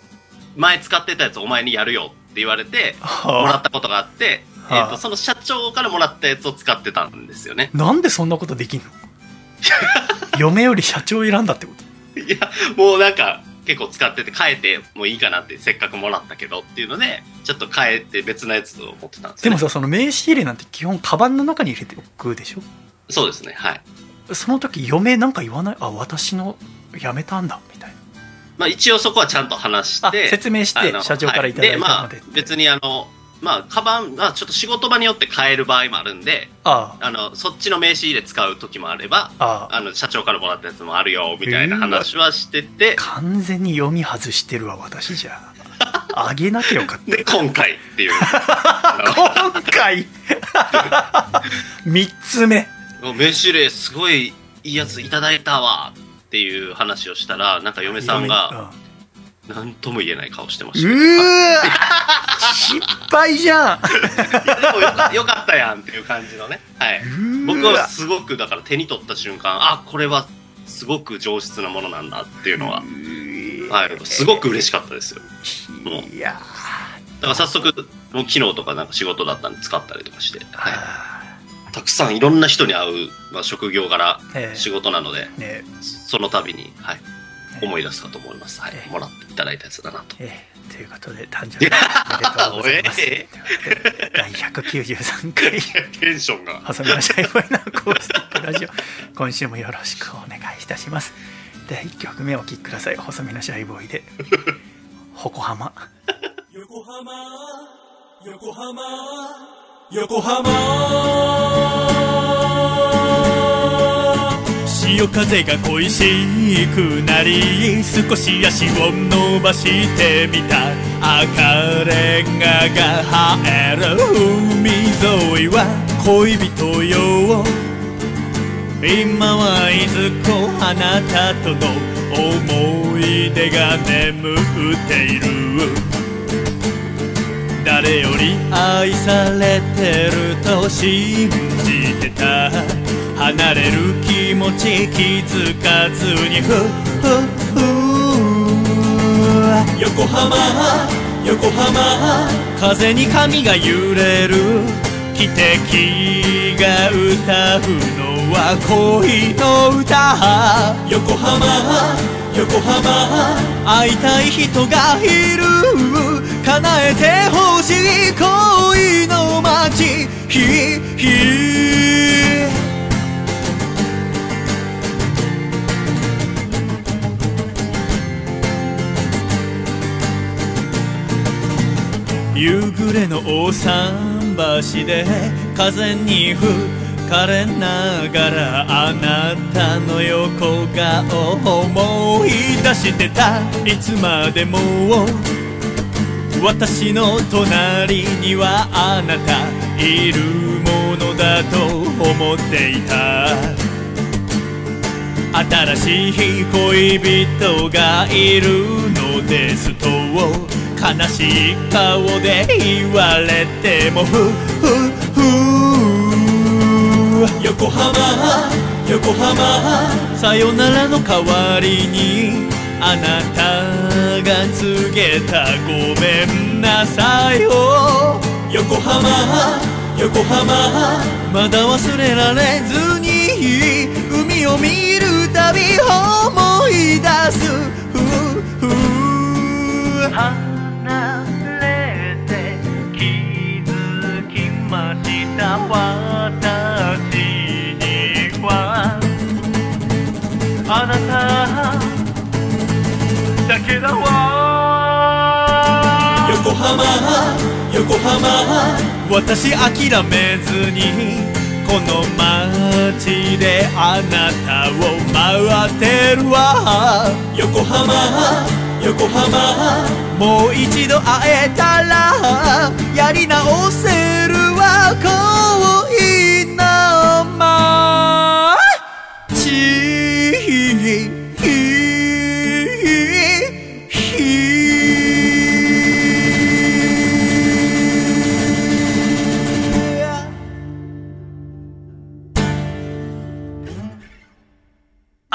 前使ってたやつお前にやるよって言われてもらはったことがあって、はあ。えー、とその社長からもらったやつを使ってたんですよね。あなんでそんなことできんの？[LAUGHS] 嫁より社長選んだってこと？いやもうなんか結構使ってて変えてもいいかなってせっかくもらったけどっていうのでちょっと変えて別のやつを持ってたんですよ、ね、でもさその名刺入れなんて基本カバンの中に入れておくでしょ？そうですねはい。その時嫁なんか言わない？あ私の辞めたんだみたいなまあ一応そこはちゃんと話しあて説明して社長からいただいたはでまあ別にあのまあカバンはちょっと仕事場によって変える場合もあるんでああ。のそっちの名刺入れ使う時もあればああ。あの社長からもらったやつもあるよみたいな話はしてて。完全に読み外してるわ私じゃ。あ [LAUGHS] あげなきゃよかった。で今回っていう。あ [LAUGHS] 今回？[LAUGHS] 3つ目。の名刺入れすごいいいやついただいたわ。っていう話をしたらなんか嫁さんが何とも言えない顔してまうした。ーわ失敗じゃん。でもよかよかったやんっていう感じのね、はい、僕はすごくだから手に取った瞬間あこれはすごく上質なものなんだっていうのは、はい、すごく嬉しかったですよ。いやだから早速もう昨日とかなんか仕事だったんで使ったりとかして、ーはい、たくさんいろんな人に会う、まあ、職業柄ええ。仕事なのでねその度に、はい、ええ。思い出すかと思います、はいええ。もらっていただいたやつだなと。ええ。ということで誕生日おめでとうございます。[LAUGHS] え第193回テンションが細身のシャイボーイのアコースティックラジオ。今週もよろしくお願いいたします。で1曲目お聴きください。細身のシャイボーイで「[LAUGHS] ほこはま。[LAUGHS] 横浜。横浜横浜。潮風が恋しくなり少し足を伸ばしてみた。赤レンガが映える海沿いは恋人よ今はいずこあなたとの思い出が眠っている。誰より愛されてると信じてた離れる気持ち気づかずにふふふ横浜横浜風に髪が揺れる。汽笛が歌うのは恋の歌。横浜横浜会いたい人がいる。叶えてほしい恋の街。ひひ。夕暮れの大桟橋で風に吹かれながらあなたの横顔思い出してた。いつまでも私の隣にはあなたいるものだと思っていた。新しい恋人がいるのですと悲しい顔で言われてもふふふ。横浜横浜さよならの代わりにあなたが告げたごめんなさいよ。横浜横浜まだ忘れられずに海を見るたび思い出す。ふふ離れて気づきました私には。あなたけだわ。横浜横浜。私諦めずにこの街であなたを待ってるわ。横浜横浜。もう一度会えたらやり直せるわ。恋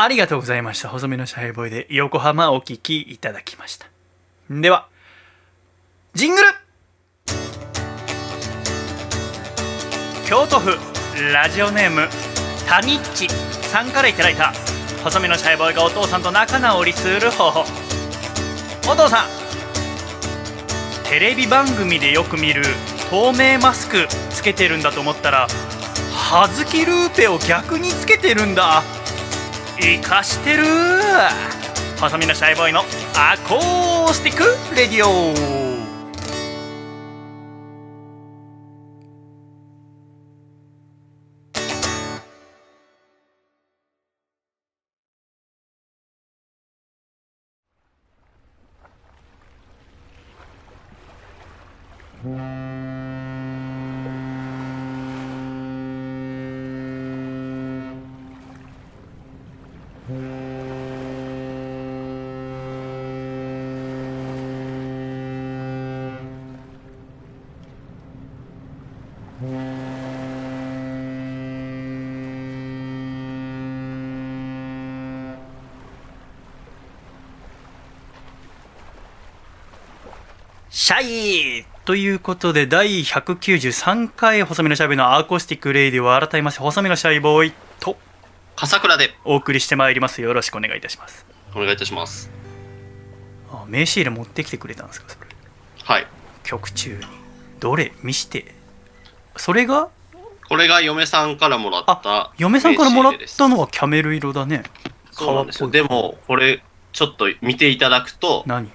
ありがとうございました。細身のシャイボーイで横浜お聞きいただきました。ではジングル!京都府ラジオネームタニッチさんからいただいた細身のシャイボーイがお父さんと仲直りする方法。お父さんテレビ番組でよく見る透明マスクつけてるんだと思ったらハズキルーペを逆につけてるんだ。生かしてる。細身のシャイボーイの acoustic radio。シャイということで第193回細身のシャイの acoustic radio 改めまして細身のシャイボーイと笠倉で。お送りしてまいります。よろしくお願いいたします。お願いいたします。あ名刺入れ持ってきてくれたんですかそれ。はい。曲中に。どれ見して。それが？これが嫁さんからもらったあ嫁さんからもらったのはキャメル色だね。そうなんですよ。でもこれちょっと見ていただくと何？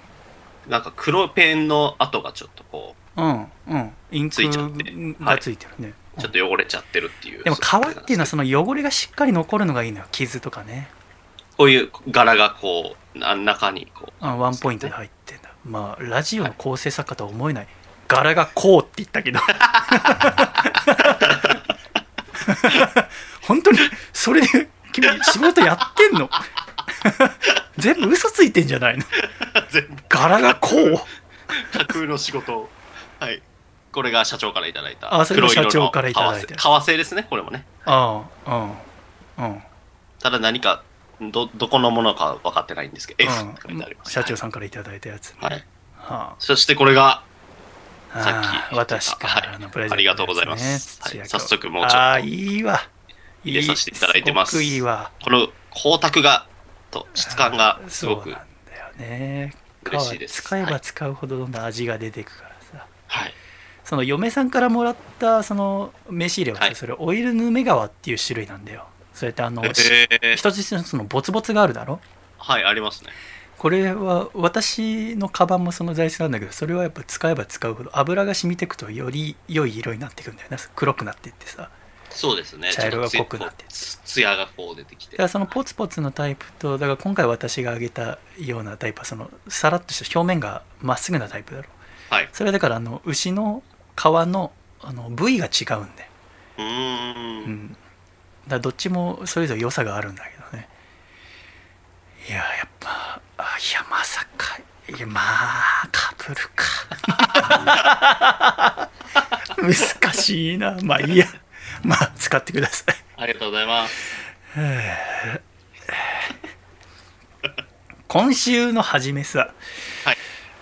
なんか黒ペンの跡がちょっとこうんうん。インクついちゃって。がついてるね、うちょっと汚れちゃってるっていうでも革っていうのはそその汚れがしっかり残るのがいいのよ傷とかね。こういう柄がこうな中にこう。あワンポイントで入ってんだ。まあラジオの構成作家とは思えない。柄がこうって言ったけど。[LAUGHS] [LAUGHS] 本当にそれで君仕事やってんの？[LAUGHS] 全部嘘ついてんじゃないの？[LAUGHS] 全部。柄がこう。架空の仕事を。はい。これが社長からいただいた。あそれが社長からいただいた革製革製ですねこれもね。ああうんうんただ何かどどこのものか分かってないんですけど F って書いてあります、社長さんからいただいたやつ、はい。はそしてこれがあ、さっきああ私からのプレゼントね、はいありがとうございます。はい。早速もうちょっとああいいわ。入れさせていただいてます。いいわ。この光沢がと質感がすごくそうなんだよね。嬉しいです。使えば使うほどどんどん味が出てくからさ、はい。その嫁さんからもらったその名刺入れはさ、はい。それオイルヌメ革っていう種類なんだよ。そうやってあの、えー。一つ一つのボツボツがあるだろ？はいありますね。これは私のカバンもその材質なんだけどそれはやっぱ使えば使うほど油が染みていくとより良い色になっていくんだよね黒くなっていってさそうですね。茶色が濃くなってとつつやがこう出てきて。だからそのポツポツのタイプとだから今回私が挙げたようなタイプはそのさらっとした表面がまっすぐなタイプだろ。はい。それはだからあの牛の皮のあの部位が違うんで、うーん。うん、だどっちもそれぞれ良さがあるんだけどね。いややっぱあいやまさかいやまあかぶるか。[LAUGHS] 難しいな。まあいいや [LAUGHS] まあ使ってください。ありがとうございます。[LAUGHS] 今週の初めさはい。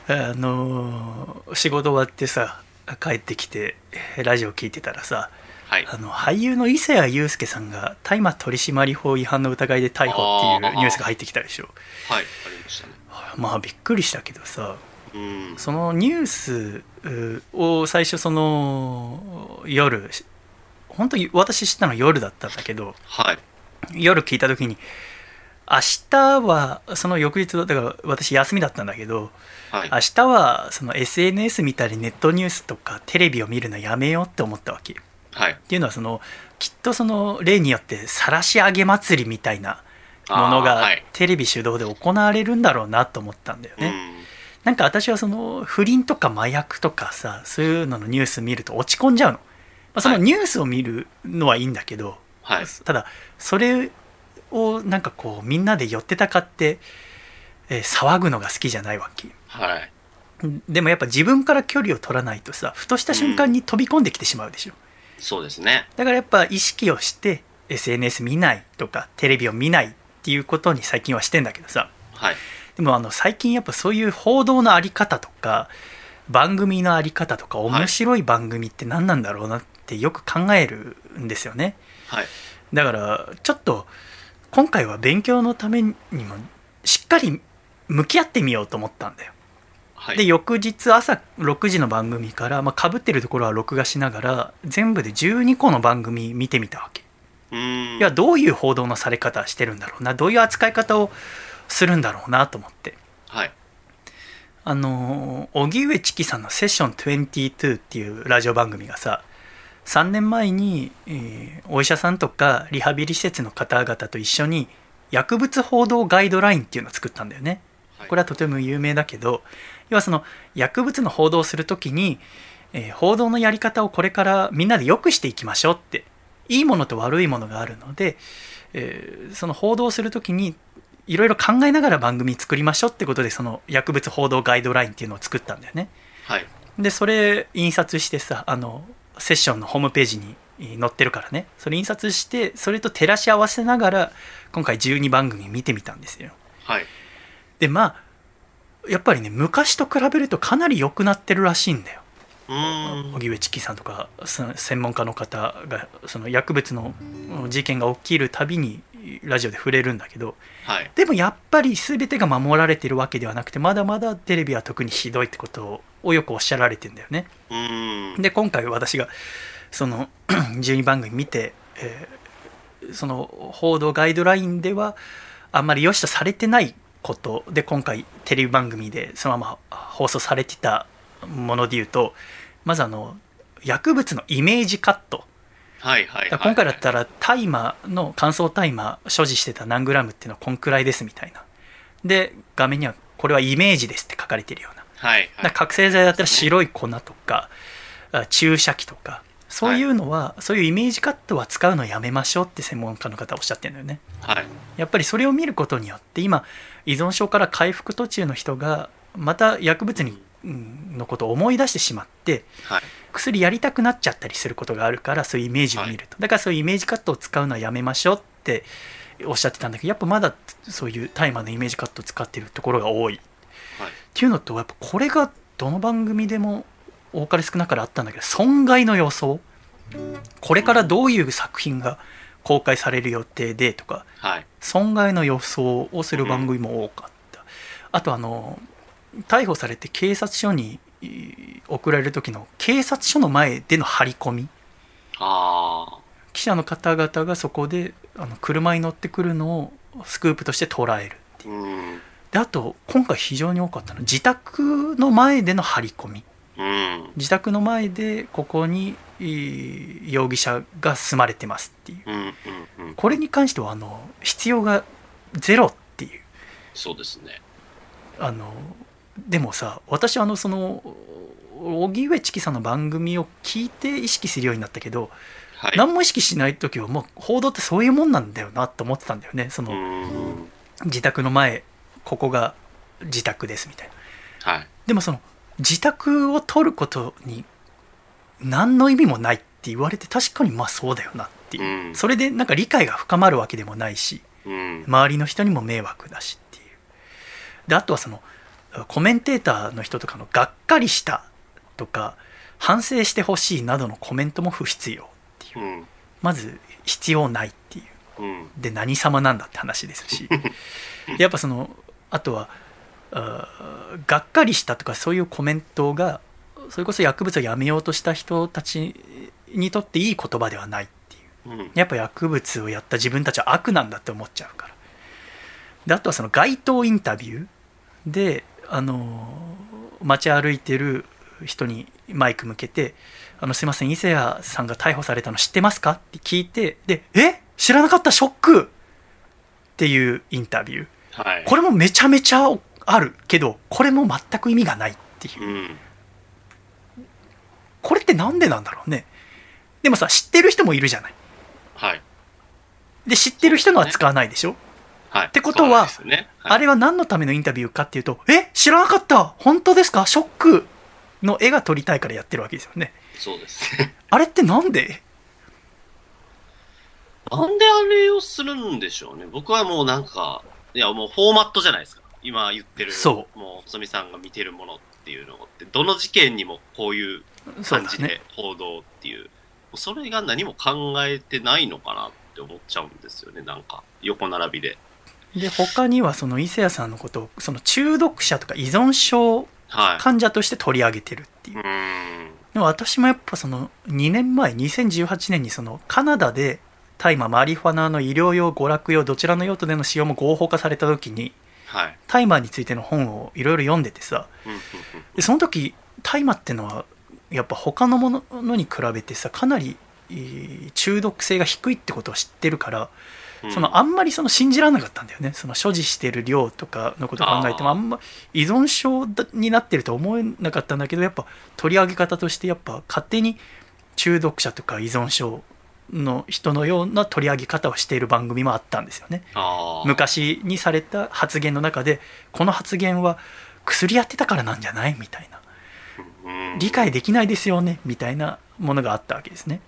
あのー仕事終わってさ帰ってきてラジオ聞いてたらさはい。あの俳優の伊勢谷友介さんが大麻取締法違反の疑いで逮捕っていうニュースが入ってきたでしょ。はいありましたね。まあびっくりしたけどさうん。そのニュースうを最初その夜本当に私知ったの夜だったんだけどはい。夜聞いた時に明日はその翌日だから私休みだったんだけどはい。明日はその SNS 見たりネットニュースとかテレビを見るのやめようって思ったわけ。っはい。ていうのはそのきっとその例によって晒し上げ祭りみたいなものがテレビ主導で行われるんだろうなと思ったんだよね、なんか私はその不倫とか麻薬とかさそういうののニュース見ると落ち込んじゃうの、まあ、そのはい。ニュースを見るのはいいんだけど、はい。ただそれをなんかこうみんなで寄ってたかって、えー騒ぐのが好きじゃないわけ。はい。でもやっぱ自分から距離を取らないとさふとした瞬間に飛び込んできてしまうでしょ、そうですね。だからやっぱ意識をして SNS 見ないとかテレビを見ないっていうことに最近はしてんだけどさ。はい。でもあの最近やっぱそういう報道のあり方とか番組のあり方とかい。面白い番組って何なんだろうなってよく考えるんですよね。はい。だからちょっと今回は勉強のためにもしっかり向き合ってみようと思ったんだよ。はい。で翌日朝6時の番組から、まあ、かぶってるところは録画しながら全部で12個の番組見てみたわけ。いやどういう報道のされ方してるんだろうなどういう扱い方をするんだろうなと思って。はい。あの荻上チキさんの「セッション22」っていうラジオ番組がさ3年前に、えーお医者さんとかリハビリ施設の方々と一緒に薬物報道ガイドラインっていうのを作ったんだよね。はい。これはとても有名だけど要はその薬物の報道をするときに、えー報道のやり方をこれからみんなで良くしていきましょうっていいものと悪いものがあるので、えーその報道するときにいろいろ考えながら番組作りましょうってことでその薬物報道ガイドラインっていうのを作ったんだよね。はい。でそれ印刷してさあのセッションのホームページに載ってるからね。それ印刷してそれと照らし合わせながら今回12番組見てみたんですよ。はい。でまあやっぱりね昔と比べるとかなり良くなってるらしいんだよ。荻上チキさんとか専門家の方がその薬物の事件が起きるたびにラジオで触れるんだけど。はい。でもやっぱり全てが守られてるわけではなくてまだまだテレビは特にひどいってことをよくおっしゃられてんだよね。で今回私がその [CLEARS THROAT] 12番組見て、えーその報道ガイドラインではあんまり良しとされてないことで今回テレビ番組でそのまま放送されてたもので言うとまずあの薬物のイメージカット。はいはいはいだから今回だったら大麻の乾燥大麻所持してた何グラムっていうのはこんくらいですみたいな。で画面にはこれはイメージですって書かれてるよはいだから覚醒剤だったら白い粉とかあ注射器とかそういうのは、そういうイメージカットは使うのやめましょうって専門家の方はおっしゃってるんだよね。はい。やっぱりそれを見ることによって今依存症から回復途中の人がまた薬物にうん。のことを思い出してしまってはい。薬やりたくなっちゃったりすることがあるからそういうイメージを見ると、だからそういうイメージカットを使うのはやめましょうっておっしゃってたんだけどやっぱまだそういう大麻のイメージカットを使ってるところが多いはいっていうのとやっぱこれがどの番組でも多かれ少なかれあったんだけど損害の予想。これからどういう作品が公開される予定でとかはい。損害の予想をする番組も多かった、あとあの逮捕されて警察署にい送られる時の警察署の前での張り込み。あ記者の方々がそこであの車に乗ってくるのをスクープとして捉えるーうんであと今回非常に多かったのは自宅の前での張り込み。うん。自宅の前でここにい容疑者が住まれてますっていう。うんうんうん。これに関してはあの必要がゼロっていう。そうですね。あのでもさ私あのその荻上チキさんの番組を聞いて意識するようになったけど、はい。何も意識しない時はもう報道ってそういうもんなんだよなと思ってたんだよね。その、うん。自宅の前ここが自宅ですみたいな。はい。でもその自宅を取ることに何の意味もないって言われて確かにまあそうだよなっていう、うん。それでなんか理解が深まるわけでもないしうん。周りの人にも迷惑だしっていう。であとはそのコメンテーターの人とかのがっかりしたとか反省してほしいなどのコメントも不必要っていう。うん。まず必要ないっていう。うん。で何様なんだって話ですし。[LAUGHS] やっぱそのあとはあーがっかりしたとかそういうコメントがそれこそ薬物をやめようとした人たちにとっていい言葉ではないっていう。うん。やっぱ薬物をやった自分たちは悪なんだって思っちゃうから。であとはその街頭インタビューであの街歩いてる人にマイク向けて「あのすいません伊勢谷さんが逮捕されたの知ってますか?」って聞いてで「え？知らなかった？ショック!」っていうインタビューはい。これもめちゃめちゃあるけどこれも全く意味がないっていううん。これってなんでなんだろうねでもさ知ってる人もいるじゃないはい。で知ってる人のは使わないでしょ、はい。ってことはね。はいあれは何のためのインタビューかっていうとえ知らなかった本当ですか？ショックの絵が撮りたいからやってるわけですよねそうですね。[LAUGHS] あれってなんで？なんであれをするんでしょうね。僕はもうなんか、いやもうフォーマットじゃないですか。今言ってる。。そうもう、つみさんが見てるものっていうのって、どの事件にもこういう感じで報道っていう。それが何も考えてないのかなって思っちゃうんですよね。なんか、横並びで。で他にはその伊勢谷さんのことをその中毒者とか依存症はい。患者として取り上げてるっていううーん。でも私もやっぱその2年前2018年にそのカナダで大麻マリファナの医療用娯楽用どちらの用途での使用も合法化された時にはい。大麻についての本をいろいろ読んでてさでその時大麻ってのはやっぱ他のものに比べてさかなりえー中毒性が低いってことを知ってるからうん。そのあんまりその信じられなかったんだよね。その所持してる量とかのことを考えてもあんま依存症だになってると思えなかったんだけどやっぱ取り上げ方としてやっぱ勝手に中毒者とか依存症の人のような取り上げ方をしている番組もあったんですよね。昔にされた発言の中でこの発言は薬やってたからなんじゃないみたいな。うん。理解できないですよねみたいなものがあったわけですね。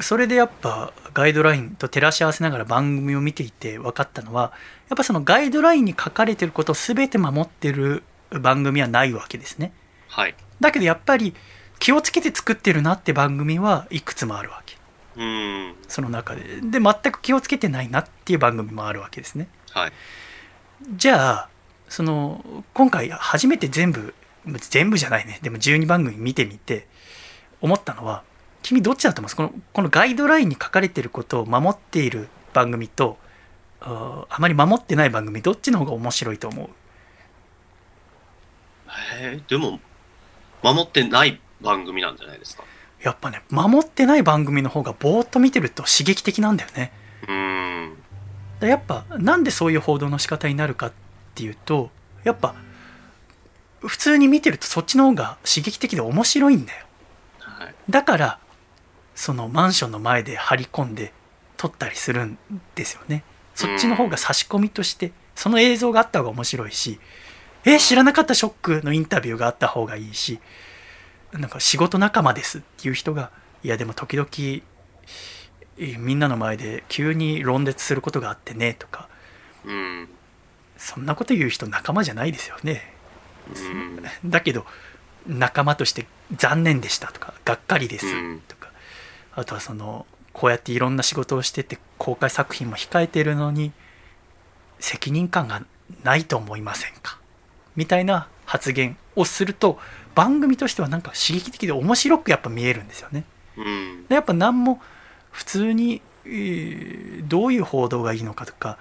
それでやっぱガイドラインと照らし合わせながら番組を見ていて分かったのはやっぱそのガイドラインに書かれてることを全て守ってる番組はないわけですね。はい。だけどやっぱり気をつけて作ってるなって番組はいくつもあるわけうん。その中でで全く気をつけてないなっていう番組もあるわけですねはい。じゃあその今回初めて全部全部じゃないねでも12番組見てみて思ったのは君どっちだと思います？このこのガイドラインに書かれてることを守っている番組とああまり守ってない番組どっちの方が面白いと思う？えー、でも、守ってない番組なんじゃないですか？やっぱね守ってない番組の方がぼーっと見てると刺激的なんだよねうーん。でやっぱなんでそういう報道の仕方になるかっていうとやっぱ普通に見てるとそっちの方が刺激的で面白いんだよはい。だからそのマンションの前で張り込んで撮ったりするんですよねそっちの方が差し込みとしてその映像があった方が面白いしえ知らなかったショックのインタビューがあった方がいいしなんか仕事仲間ですっていう人がいやでも時々えみんなの前で急に論絶することがあってねとか。うん。そんなこと言う人仲間じゃないですよね。うん。だけど仲間として残念でしたとかがっかりですうん。とか、あとはそのこうやっていろんな仕事をしてて公開作品も控えているのに責任感がないと思いませんか？みたいな発言をすると番組としてはなんか刺激的で面白くやっぱ見えるんですよね。うん。でやっぱ何も普通に、えーどういう報道がいいのかとか、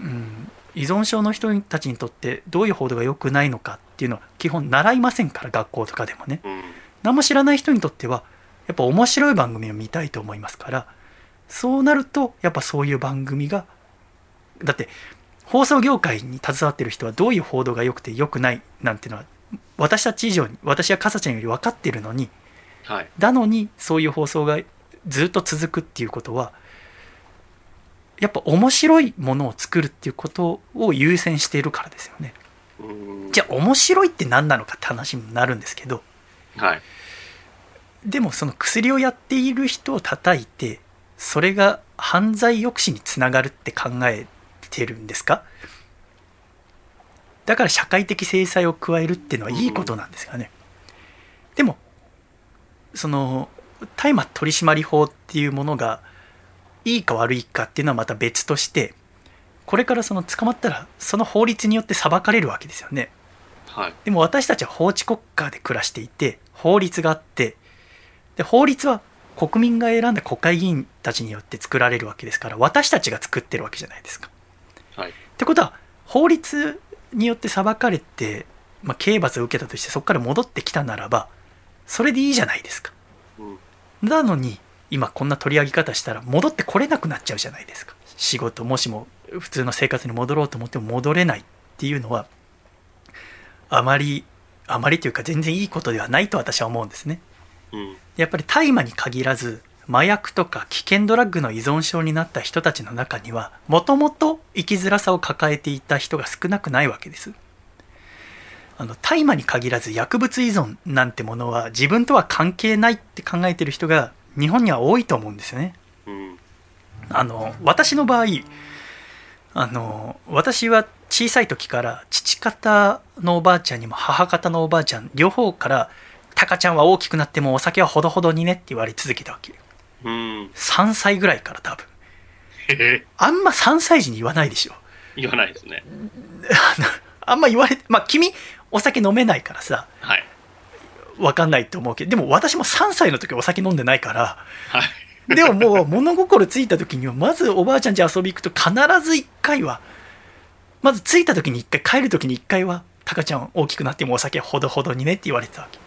うん、依存症の人たちにとってどういう報道が良くないのかっていうのは基本習いませんから学校とかでもねうん。何も知らない人にとってはやっぱ面白い番組を見たいと思いますからそうなるとやっぱそういう番組がだって放送業界に携わってる人はどういう報道が良くて良くないなんていうのは私たち以上に私やかさちゃんより分かってるのにはい。なのにそういう放送がずっと続くっていうことはやっぱ面白いものを作るっていうことを優先しているからですよねうん。じゃあ面白いって何なのかって話にもなるんですけどはい。でもその薬をやっている人を叩いてそれが犯罪抑止につながるって考えてるんですか？だから社会的制裁を加えるっていうのはいいことなんですよね、でもその大麻取締法っていうものがいいか悪いかっていうのはまた別としてこれからその捕まったらその法律によって裁かれるわけですよねはい。でも私たちは法治国家で暮らしていて法律があってで法律は国民が選んだ国会議員たちによって作られるわけですから私たちが作ってるわけじゃないですか。はい。ってことは法律によって裁かれて、まあ、刑罰を受けたとしてそこから戻ってきたならばそれでいいじゃないですか。うん。なのに今こんな取り上げ方したら戻ってこれなくなっちゃうじゃないですか。仕事もしも普通の生活に戻ろうと思っても戻れないっていうのはあまりあまりというか全然いいことではないと私は思うんですねうん。やっぱり大麻に限らず麻薬とか危険ドラッグの依存症になった人たちの中にはもともと生きづらさを抱えていた人が少なくないわけです。あの大麻に限らず薬物依存なんてものは自分とは関係ないって考えてる人が日本には多いと思うんですよね。うん。あの私の場合あの私は小さい時から父方のおばあちゃんにも母方のおばあちゃん両方から「タカちゃんは大きくなってもお酒はほどほどにね」って言われ続けたわけうん。3歳ぐらいから多分。あんま3歳児に言わないでしょ言わないですね。[LAUGHS] あんま言われてまあ君お酒飲めないからさはい。分かんないと思うけどでも私も3歳の時お酒飲んでないからはい。でももう物心ついた時にはまずおばあちゃん家遊び行くと必ず1回はまず着いた時に1回帰る時に1回は「タカちゃん大きくなってもお酒ほどほどにね」って言われてたわけっ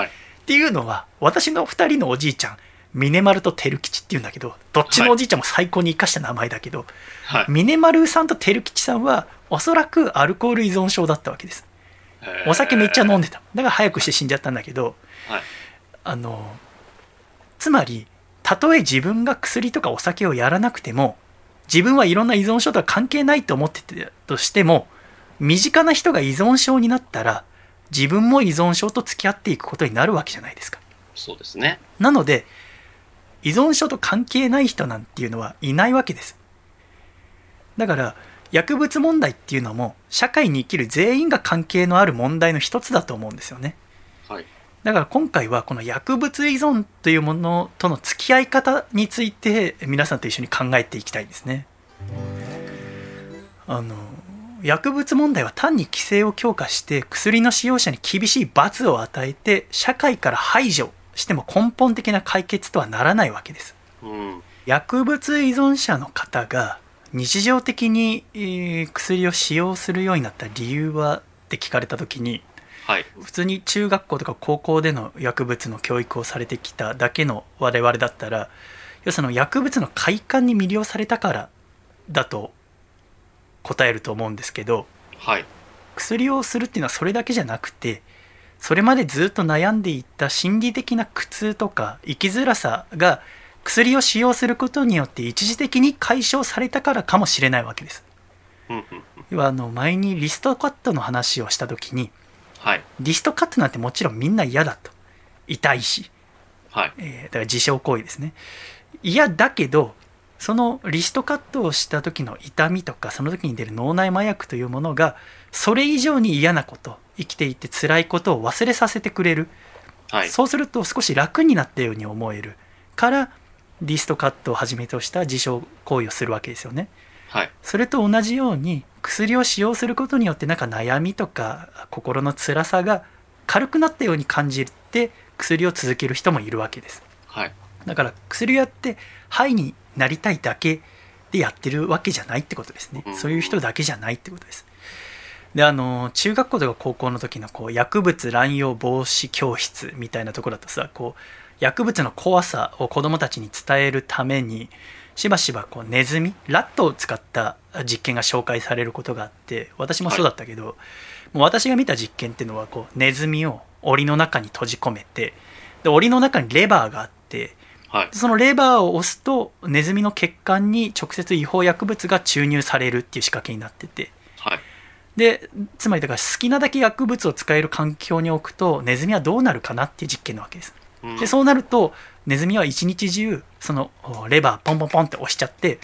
はい。ていうのは私の2人のおじいちゃん峰丸と照吉っていうんだけどどっちのおじいちゃんも最高に生かした名前だけど、はい。峰丸さんと照吉さんはおそらくアルコール依存症だったわけですお酒めっちゃ飲んで。でただから早くして死んじゃったんだけどはい。あのつまりたとえ自分が薬とかお酒をやらなくても自分はいろんな依存症とは関係ないと思ってたとしても身近な人が依存症になったら自分も依存症と付き合っていくことになるわけじゃないですかそうですね。なので依存症と関係ない人なんていうのはいないわけです。だから薬物問題っていうのも社会に生きる全員が関係のある問題の一つだと思うんですよね。はい。だから今回はこの薬物依存というものとの付き合い方について皆さんと一緒に考えていきたいですね。あの薬物問題は単に規制を強化して薬の使用者に厳しい罰を与えて社会から排除しても根本的な解決とはならないわけですうん。薬物依存者の方が日常的に、えー薬を使用するようになった理由はって聞かれた時にはい。普通に中学校とか高校での薬物の教育をされてきただけの我々だったら要するに薬物の快感に魅了されたからだと答えると思うんですけどはい。薬をするっていうのはそれだけじゃなくてそれまでずっと悩んでいた心理的な苦痛とか生きづらさが薬を使用することによって一時的に解消されたからかもしれないわけです。要はあの前にリストカットの話をした時にはい。リストカットなんてもちろんみんな嫌だと痛いし、はい。えーだから自傷行為ですね嫌だけどそのリストカットをした時の痛みとかその時に出る脳内麻薬というものがそれ以上に嫌なこと生きていて辛いことを忘れさせてくれる、はい。そうすると少し楽になったように思える。からリストカットをはじめとした自傷行為をするわけですよね。はい。それと同じように薬を使用することによってなんか悩みとか心の辛さが軽くなったように感じて薬を続ける人もいるわけです。はい。だから薬をやってハイになりたいだけでやってるわけじゃないってことですね。うん。そういう人だけじゃないってことですであの中学校とか高校の時のこう薬物乱用防止教室みたいなところだとさこう薬物の怖さを子どもたちに伝えるためにしばしばこうネズミラットを使った実験が紹介されることがあって私もそうだったけど、もう私が見た実験っていうのはこうネズミを檻の中に閉じ込めてで檻の中にレバーがあってはい。そのレバーを押すとネズミの血管に直接違法薬物が注入されるっていう仕掛けになっててはい。でつまりだから好きなだけ薬物を使える環境に置くとネズミはどうなるかなっていう実験なわけです。うん。でそうなるとネズミは一日中そのおレバーポンポンポンって押しちゃって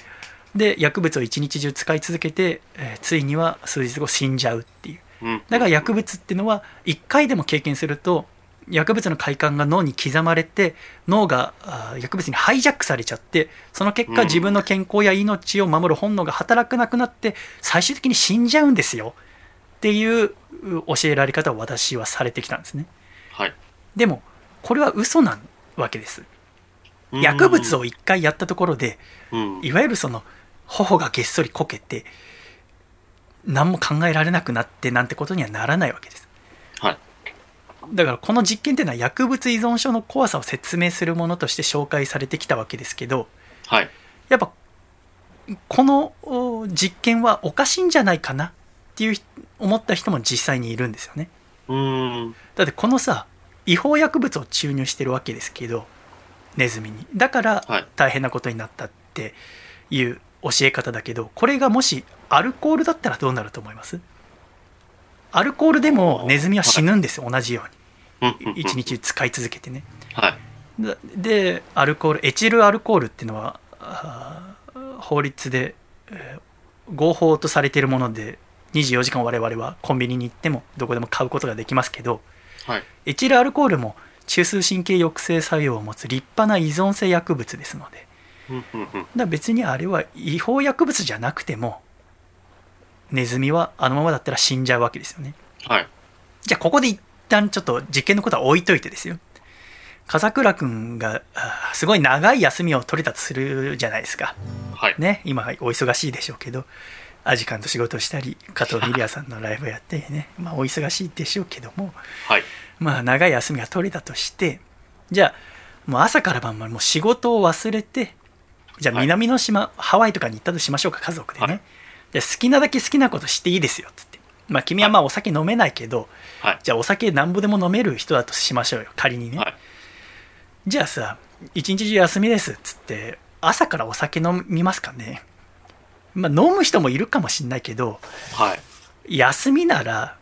で薬物を一日中使い続けて、えーついには数日後死んじゃうっていう。うん。だから薬物っていうのは1回でも経験すると薬物の快感が脳に刻まれて脳が薬物にハイジャックされちゃってその結果うん自分の健康や命を守る本能が働かなくなって最終的に死んじゃうんですよっていうう教えられ方を私はされてきたんですねはい。でもこれは嘘なわけです薬物を1回やったところでうん。いわゆるその頬がげっそりこけて何も考えられなくなってなんてことにはならないわけですはい。だからこの実験っていうのは薬物依存症の怖さを説明するものとして紹介されてきたわけですけどはい。やっぱこのお実験はおかしいんじゃないかなっていう思った人も実際にいるんですよね。うーん。だってこのさ違法薬物を注入してるわけですけどネズミに。だからはい。大変なことになったっていう教え方だけどこれがもしアルコールだったらどうなると思います？アルコールでもネズミは死ぬんですよ同じようんうに一。日使い続けてねはい。だでアルコールエチルアルコールっていうのは法律で、えー合法とされているもので24時間我々はコンビニに行ってもどこでも買うことができますけどはい。エチルアルコールも中枢神経抑制作用を持つ立派な依存性薬物ですのでだ別にあれは違法薬物じゃなくてもネズミはあのままだったら死んじゃうわけですよねはい。じゃあここで一旦ちょっと実験のことは置いといてですよ。笠倉くんがすごい長い休みを取れたとするじゃないですか。はい。ね今お忙しいでしょうけどアジカンと仕事をしたり加藤ミリアさんのライブをやってね [LAUGHS] まあお忙しいでしょうけどもはい。まあ長い休みが取れたとしてじゃあもう朝から晩までもう仕事を忘れてじゃあはい。南の島、ハワイとかに行ったとしましょうか家族でね、はい。じゃあ好きなだけ好きなことしていいですよっつまあ君はまあお酒飲めないけど、はい。じゃあお酒なんぼでも飲める人だとしましょうよ仮にね、はい。じゃあさ一日中休みですっつって朝からお酒飲みますかねまあ飲む人もいるかもしんないけどはい。休みなら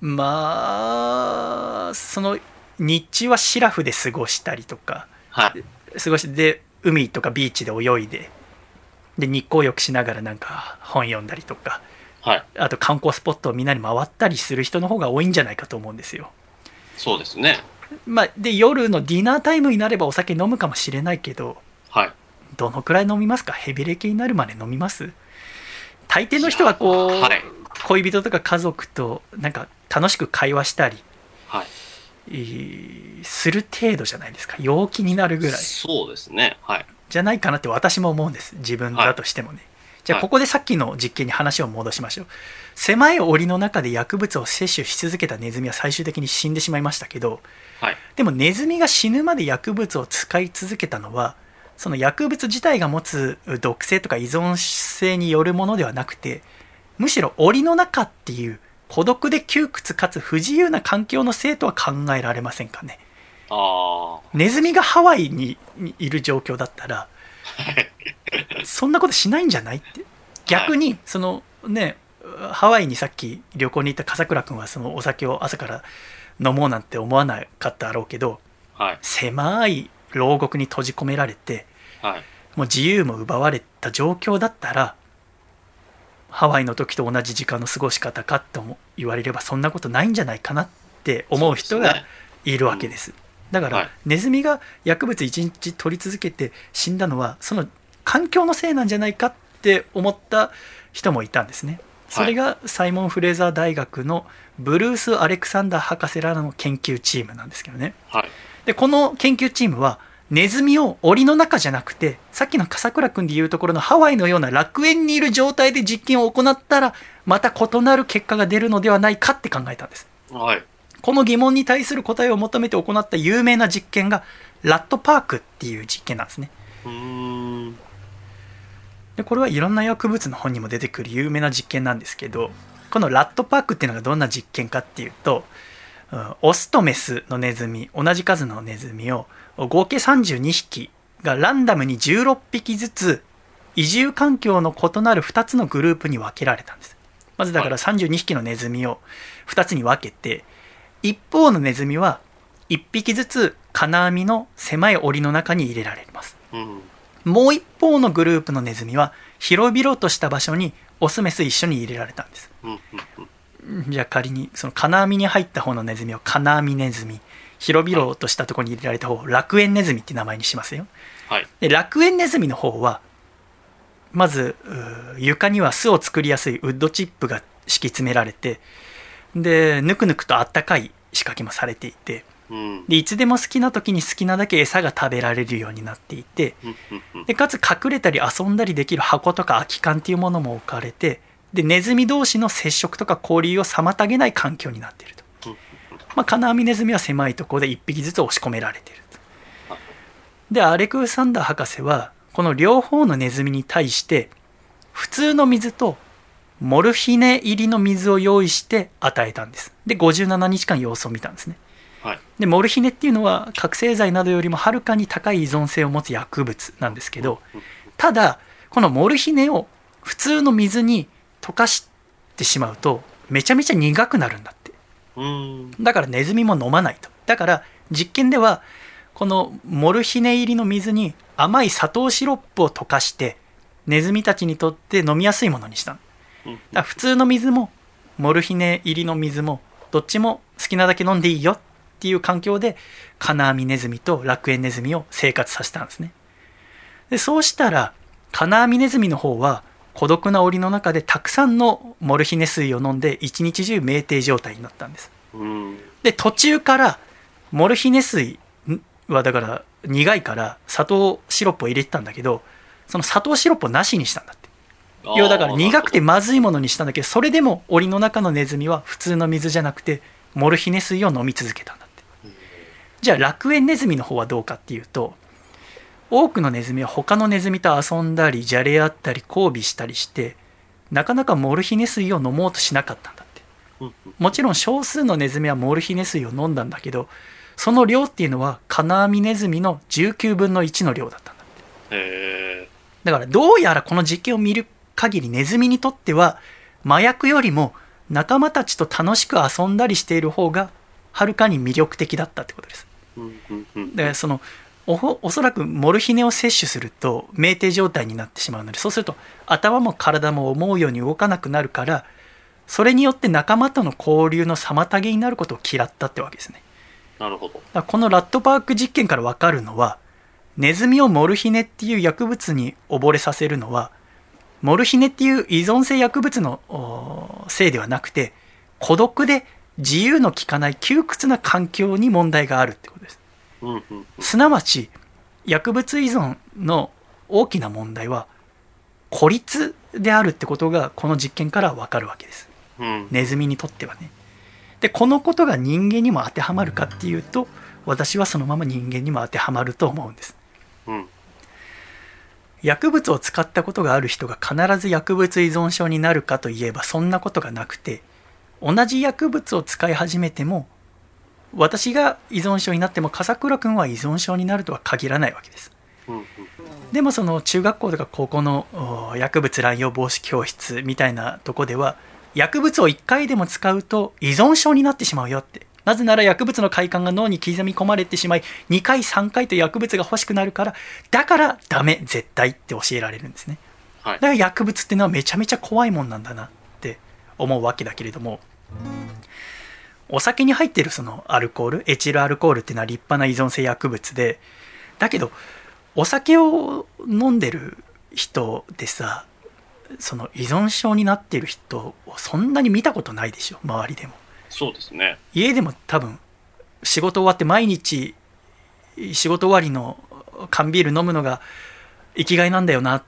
まあその日中はシラフで過ごしたりとかはい。過ごしてで海とかビーチで泳いでで日光浴しながらなんか本読んだりとかはい。あと観光スポットをみんなに回ったりする人の方が多いんじゃないかと思うんですよそうですね。まあで夜のディナータイムになればお酒飲むかもしれないけどはい。どのくらい飲みますか？ヘビレケになるまで飲みます？大抵の人はこう、はい恋人とか家族となんか楽しく会話したりはい。えーする程度じゃないですか？陽気になるぐらいそうですね。はい。じゃないかなって私も思うんです自分だとしてもね、じゃあはい。ここでさっきの実験に話を戻しましょう。狭い檻の中で薬物を摂取し続けたネズミは最終的に死んでしまいましたけどはい。でもネズミが死ぬまで薬物を使い続けたのはその薬物自体が持つ毒性とか依存性によるものではなくてむしろ檻の中っていう孤独で窮屈かつ不自由な環境のせいとは考えられませんかね。あネズミがハワイににいる状況だったら [LAUGHS] そんなことしないんじゃないって逆にそのねハワイにさっき旅行に行った笠倉君はそのお酒を朝から飲もうなんて思わなかっただろうけどあ。はい。狭い牢獄に閉じ込められてはい。もう自由も奪われた状況だったらハワイの時と同じ時間の過ごし方かとも言われればそんなことないんじゃないかなって思う人がいるわけです。だから、はいネズミが薬物1日取り続けて死んだのはその環境のせいなんじゃないかって思った人もいたんですね。それがサイモン・フレーザー大学のブルース・アレクサンダー博士らの研究チームなんですけどね。はい。でこの研究チームはネズミを檻の中じゃなくてさっきの笠倉君でいうところのハワイのような楽園にいる状態で実験を行ったらまた異なる結果が出るのではないかって考えたんですはい。この疑問に対する答えを求めて行った有名な実験がラットパークっていう実験なんですね。でこれはいろんな薬物の本にも出てくる有名な実験なんですけどこのラットパークっていうのがどんな実験かっていうと、うんオスとメスのネズミ同じ数のネズミを合計32匹がランダムに16匹ずつ移住環境の異なる2つのグループに分けられたんです。まずだから32匹のネズミを2つに分けて一方のネズミは1匹ずつ金網の狭い檻の中に入れられますうん。もう一方のグループのネズミは広々とした場所にオスメス一緒に入れられたんですじゃあ仮にその金網に入った方のネズミを金網ネズミ広々としたところに入れられた方を楽園ネズミって名前にしますよはい。で楽園ネズミの方はまず床には巣を作りやすいウッドチップが敷き詰められてでぬくぬくとあったかい仕掛けもされていてうん。でいつでも好きな時に好きなだけ餌が食べられるようになっていて。でかつ隠れたり遊んだりできる箱とか空き缶っていうものも置かれてでネズミ同士の接触とか交流を妨げない環境になっているとうん、まあ、金網ネズミは狭いところで1匹ずつ押し込められているとでアレクサンダー博士はこの両方のネズミに対して普通の水とモルヒネ入りの水を用意して与えたんです。で57日間様子を見たんですね。はい。でモルヒネっていうのは覚醒剤などよりもはるかに高い依存性を持つ薬物なんですけどただこのモルヒネを普通の水に溶かしてしまうとめちゃめちゃ苦くなるんだって。うん。だからネズミも飲まないと。だから実験ではこのモルヒネ入りの水に甘い砂糖シロップを溶かしてネズミたちにとって飲みやすいものにしたのだ普通の水もモルヒネ入りの水もどっちも好きなだけ飲んでいいよっていう環境で金網ネズミと楽園ネズミを生活させたんですね。でそうしたら金網ネズミの方は孤独な檻の中でたくさんのモルヒネ水を飲んで一日中酩酊状態になったんです。うん。で途中からモルヒネ水はだから苦いから砂糖シロップを入れてたんだけどその砂糖シロップをなしにしたんだ要はだから苦くてまずいものにしたんだけどそれでも檻の中のネズミは普通の水じゃなくてモルヒネ水を飲み続けたんだって。じゃあ楽園ネズミの方はどうかっていうと多くのネズミは他のネズミと遊んだりじゃれ合ったり交尾したりしてなかなかモルヒネ水を飲もうとしなかったんだって。うん。もちろん少数のネズミはモルヒネ水を飲んだんだけどその量っていうのは金網ネズミの19分の1の量だったんだへえ。だからどうやらこの実験を見る限りネズミにとっては麻薬よりも仲間たちと楽しく遊んだりしている方がはるかに魅力的だったってことですうんうんうん。だからそのおほおそらくモルヒネを摂取すると酩酊状態になってしまうのでそうすると頭も体も思うように動かなくなるからそれによって仲間との交流の妨げになることを嫌ったってわけですねなるほど。だこのラットパーク実験から分かるのはネズミをモルヒネっていう薬物に溺れさせるのはモルヒネっていう依存性薬物のおせいではなくて孤独で自由の利かない窮屈な環境に問題があるってことですうんうんうん。すなわち薬物依存の大きな問題は孤立であるってことがこの実験から分かるわけですうん。ネズミにとってはねでこのことが人間にも当てはまるかっていうと私はそのまま人間にも当てはまると思うんですうん。薬物を使ったことがある人が必ず薬物依存症になるかといえばそんなことがなくて同じ薬物を使い始めても私が依存症になっても笠倉君は依存症になるとは限らないわけです。でもその中学校とか高校のお薬物乱用防止教室みたいなとこでは薬物を1回でも使うと依存症になってしまうよってなぜなら薬物の快感が脳に刻み込まれてしまい2回3回と薬物が欲しくなるからだからダメ絶対って教えられるんですねはいだ。から薬物っていうのはめちゃめちゃ怖いもんなんだなって思うわけだけれどもお酒に入ってるそのアルコールエチルアルコールっていうのは立派な依存性薬物でだけどお酒を飲んでる人でさその依存症になってる人をそんなに見たことないでしょ周りでもそうですね。家でも多分仕事終わって毎日仕事終わりの缶ビール飲むのが生きがいなんだよなっ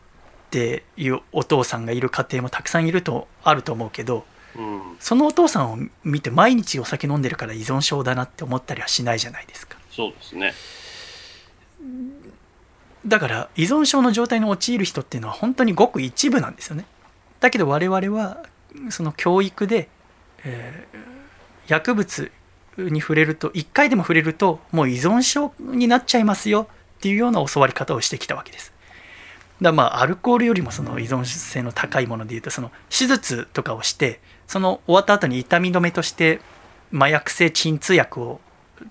ていうお父さんがいる家庭もたくさんいるとあると思うけどうん。そのお父さんを見て毎日お酒飲んでるから依存症だなって思ったりはしないじゃないですかそうですね。だから依存症の状態に陥る人っていうのは本当にごく一部なんですよねだけど我々はその教育で、えー薬物に触れると1回でも触れるともう依存症になっちゃいますよっていうような教わり方をしてきたわけですだまあアルコールよりもその依存性の高いものでいうとその手術とかをしてその終わった後に痛み止めとして麻薬性鎮痛薬を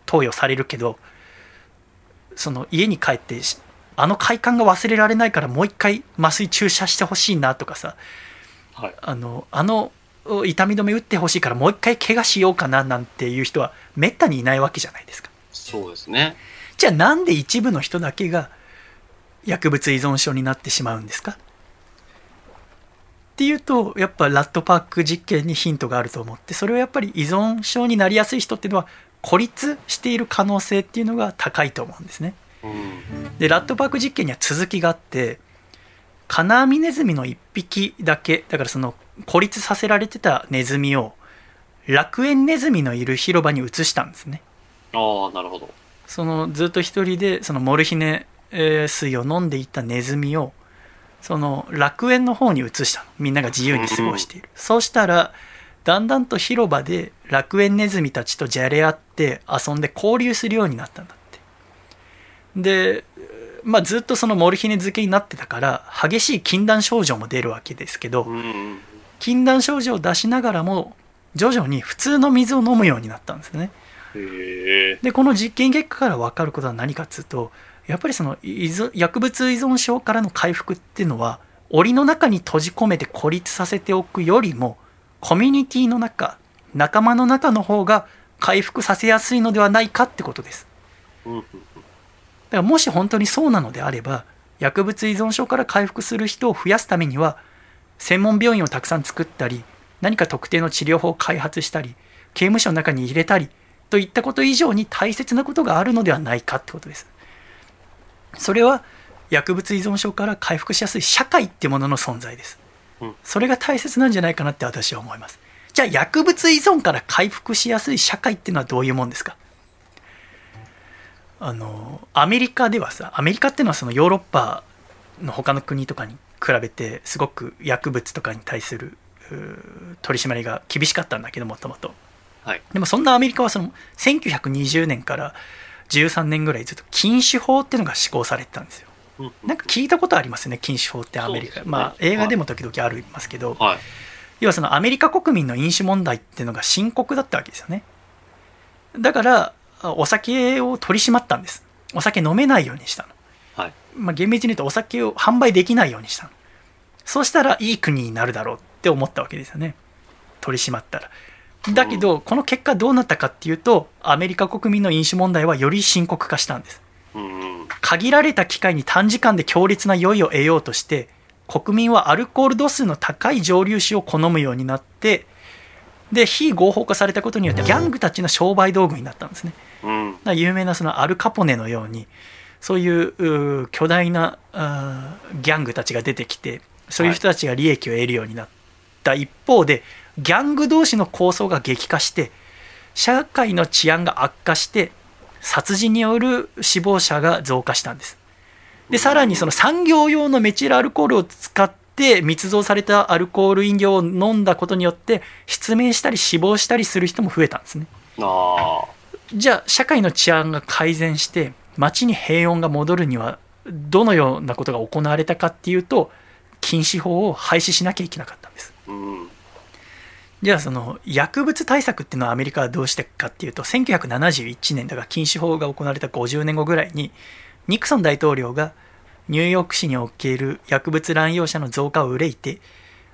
投与されるけどその家に帰ってしあの快感が忘れられないからもう一回麻酔注射してほしいなとかさはい。あのあの痛み止め打ってほしいからもう一回怪我しようかななんていう人はめったにいないわけじゃないですかそうですね。じゃあなんで一部の人だけが薬物依存症になってしまうんですか？っていうとやっぱラットパーク実験にヒントがあると思ってそれはやっぱり依存症になりやすい人っていうのは孤立している可能性っていうのが高いと思うんですねうん。でラットパーク実験には続きがあってカナアミネズミの1匹だけだからその孤立させられてたネズミを楽園ネズミのいる広場に移したんですね。ああ、なるほど。そのずっと一人でそのモルヒネえー水を飲んでいたネズミをその楽園の方に移したの。みんなが自由に過ごしている、そうしたらだんだんと広場で楽園ネズミたちとじゃれ合って遊んで交流するようになったんだって。で、まあ、ずっとそのモルヒネ漬けになってたから激しい禁断症状も出るわけですけど、うん。禁断症状を出しながらも徐々に普通の水を飲むようになったんですね。でこの実験結果から分かることは何かっつうとやっぱりその薬物依存症からの回復っていうのは檻の中に閉じ込めて孤立させておくよりもコミュニティの中仲間の中の方が回復させやすいのではないかってことですうん。だからもし本当にそうなのであれば薬物依存症から回復する人を増やすためには専門病院をたくさん作ったり何か特定の治療法を開発したり刑務所の中に入れたりといったこと以上に大切なことがあるのではないかってことです。それは薬物依存症から回復しやすい社会ってものの存在です。うん。それが大切なんじゃないかなって私は思います。じゃあ薬物依存から回復しやすい社会っていうのはどういうもんですか？あのアメリカではさアメリカっていうのはそのヨーロッパの他の国とかに比べてすごく薬物とかに対する取り締まりが厳しかったんだけどもともとはい。でもそんなアメリカはその1920年から13年ぐらいずっと禁酒法っていうのが施行されてたんですようん。なんか聞いたことありますよね禁酒法ってアメリカ、ねまあ映画でも時々ありますけど、はい。要はそのアメリカ国民の飲酒問題っていうのが深刻だったわけですよねだからあお酒を取り締まったんですお酒飲めないようにしたの、はい。まあ、厳密に言うとお酒を販売できないようにしたの。そうしたらいい国になるだろうって思ったわけですよね。取り締まったら。だけどこの結果どうなったかっていうとアメリカ国民の飲酒問題はより深刻化したんです。うん。限られた機会に短時間で強烈な酔いを得ようとして国民はアルコール度数の高い蒸留酒を好むようになってで非合法化されたことによってギャングたちの商売道具になったんですね。有名なそのアルカポネのようにそういう巨大なギャングたちが出てきてそういう人たちが利益を得るようになった。一方でギャング同士の抗争が激化して社会の治安が悪化して殺人による死亡者が増加したんです。でさらにその産業用のメチルアルコールを使って密造されたアルコール飲料を飲んだことによって失明したり死亡したりする人も増えたんですね。じゃあ社会の治安が改善して街に平穏が戻るにはどのようなことが行われたかっていうと禁止法を廃止しなきゃいけなかったんですうん。じゃあその薬物対策っていうのはアメリカはどうしてかっていうと1971年だから禁止法が行われた50年後ぐらいにニクソン大統領がニューヨーク市における薬物乱用者の増加を憂いて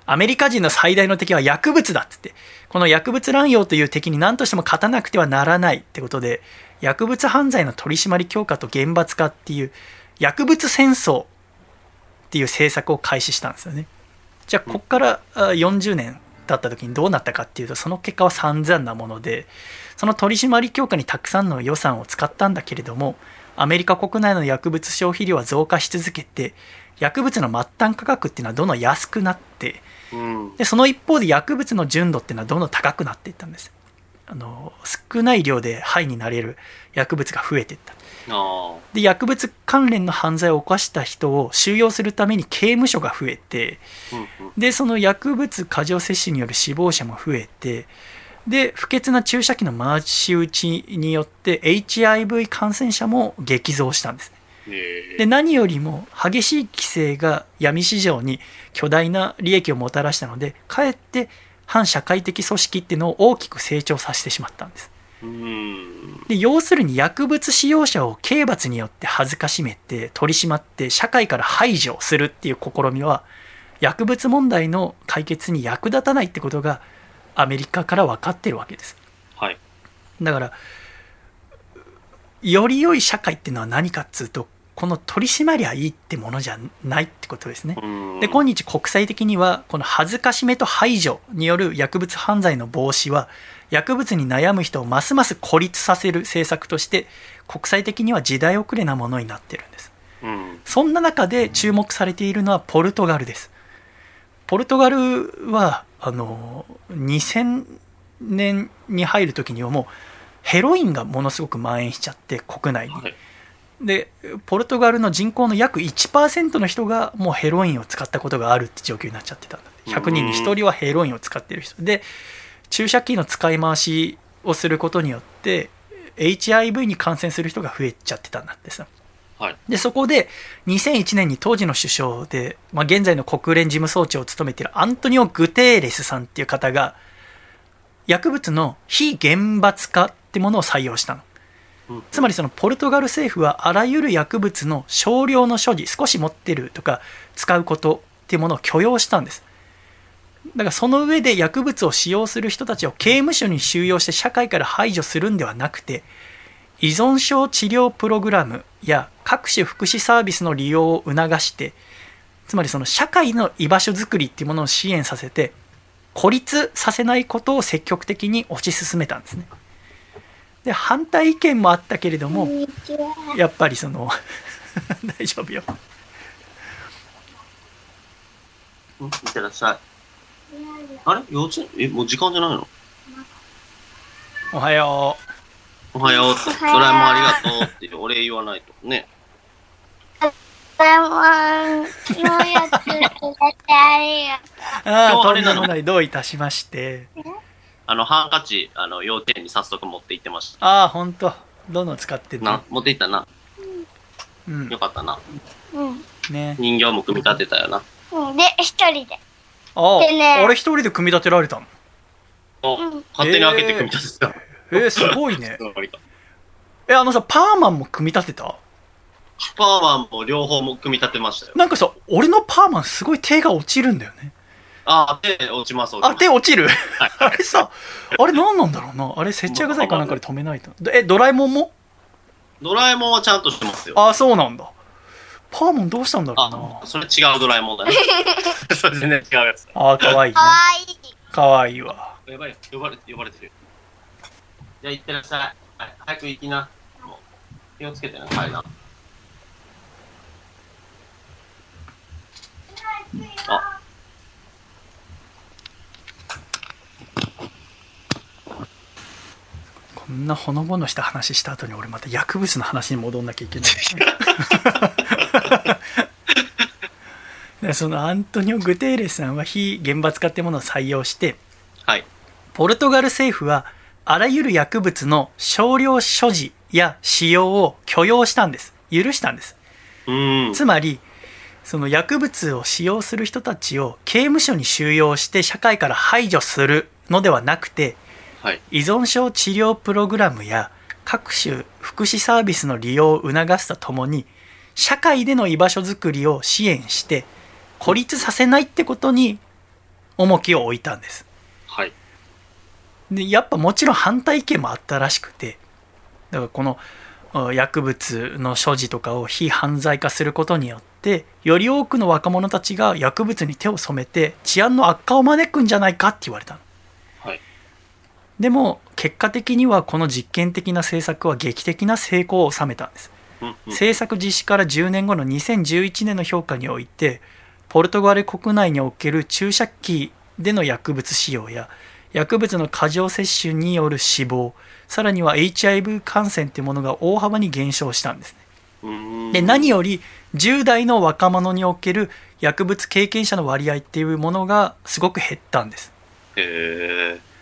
アメリカ人の最大の敵は薬物だっつってこの薬物乱用という敵に何としても勝たなくてはならないってことで薬物犯罪の取り締まり強化と厳罰化っていう薬物戦争っていう政策を開始したんですよね。じゃあここからあ40年経った時にどうなったかっていうとその結果は散々なものでその取り締まり強化にたくさんの予算を使ったんだけれどもアメリカ国内の薬物消費量は増加し続けて薬物の末端価格っていうのはどんどん安くなってうん。でその一方で薬物の純度っていうのはどんどん高くなっていったんですあの少ない量で肺になれる薬物が増えていったあで薬物関連の犯罪を犯した人を収容するために刑務所が増えてあ。うん。うん。でその薬物過剰摂取による死亡者も増えてで不潔な注射器の回し打ちによって HIV 感染者も激増したんですで何よりも激しい規制が闇市場に巨大な利益をもたらしたのでかえって反社会的組織っていうのを大きく成長させてしまったんですうん。で要するに薬物使用者を刑罰によって恥ずかしめて取り締まって社会から排除するっていう試みは薬物問題の解決に役立たないってことがアメリカから分かってるわけですはい。だからより良い社会っていうのは何かっつうとこの取り締まりゃいいってものじゃないってことですねうん。で今日国際的にはこの恥ずかしめと排除による薬物犯罪の防止は薬物に悩む人をますます孤立させる政策として国際的には時代遅れなものになってるんですうん。そんな中で注目されているのはポルトガルですポルトガルはあの2000年に入る時にはもうヘロインがものすごく蔓延しちゃって国内にはい。でポルトガルの人口の約1%の人がもうヘロインを使ったことがあるって状況になっちゃってたんだ100人に1人はヘロインを使ってる人。で注射器の使い回しをすることによって HIV に感染する人が増えちゃってたんだってさ。はい。でそこで2001年に当時の首相で、まあ、現在の国連事務総長を務めているアントニオ・グテーレスさんっていう方が薬物の非厳罰化ってものを採用したの。うんつまりそのポルトガル政府はあらゆる薬物の少量の所持少し持ってるとか使うことっていうものを許容したんです。だからその上で薬物を使用する人たちを刑務所に収容して社会から排除するんではなくて依存症治療プログラムや各種福祉サービスの利用を促してつまりその社会の居場所づくりっていうものを支援させて孤立させないことを積極的に推し進めたんですね。で反対意見もあったけれども。やっぱりその [LAUGHS] 大丈夫よ。うんいってらっしゃい。あれ？幼稚園？え、もう時間じゃないの？おはよおはよう。って。ドラえもんありがとうってお礼言わないと。ね。ドラえもんのやつくれてありがとうああとんでもない。どういたしましてあの、ハンカチ、あの、幼稚園に早速持って行ってました。ああ本当どの使ってるなの、持って行ったな。うんよかったな。う。うん。ね人形も組み立てたよな。うん。で、一人で。ああ、でねあれ一人で組み立てられたの？おうん。勝手に開けて組み立てた。えー、すごいね [LAUGHS] えあのさパーマンも組み立てた？パーマンも両方も組み立てましたよ。なんかさ俺のパーマンすごい手が落ちるんだよねあ、手落ちます、落ちあます。手落ちる？はい [LAUGHS] あれさあれ何なんだろうな？あれ接着剤かなんかで止めないとえドラえもんも？ドラえもんはちゃんとしてますよ。あそうなんだパーマンどうしたんだろうなあ、それ違うドラえもんだね。[LAUGHS] それ全然違うやつだ。あかわいいねかわいい。かわいいわやばい、呼ばれて、呼ばれてる。じゃあ行ってらっしゃい。はい、早く行きな。もう気をつけてね、階段。あ、こんなほのぼのした話した後に俺また薬物の話に戻んなきゃいけない [LAUGHS] でそのアントニオ・グテーレスさんは非厳罰化ってものを採用してはい。ポルトガル政府はあらゆる薬物の少量所持や使用を許容したんです許したんですうーん。つまりその薬物を使用する人たちを刑務所に収容して社会から排除するのではなくてはい。依存症治療プログラムや各種福祉サービスの利用を促すとともに社会での居場所づくりを支援して孤立させないってことに重きを置いたんですはい。でやっぱもちろん反対意見もあったらしくてだからこのあ薬物の所持とかを非犯罪化することによってより多くの若者たちが薬物に手を染めて治安の悪化を招くんじゃないかって言われたのはい。でも結果的にはこの実験的な政策は劇的な成功を収めたんです。政策実施から10年後の2011年の評価においてポルトガル国内における注射器での薬物使用や薬物の過剰摂取による死亡さらには HIV 感染というものが大幅に減少したんですね。で何より10代の若者における薬物経験者の割合っていうものがすごく減ったんです。へえ。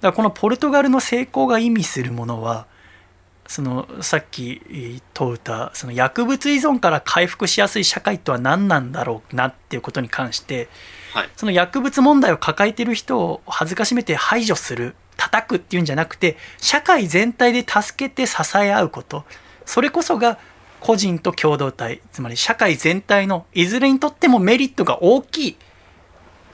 だからこのポルトガルの成功が意味するものはそのさっき問うたその薬物依存から回復しやすい社会とは何なんだろうなっていうことに関してはい。その薬物問題を抱えている人を恥ずかしめて排除する叩くっていうんじゃなくて社会全体で助けて支え合うことそれこそが個人と共同体つまり社会全体のいずれにとってもメリットが大きい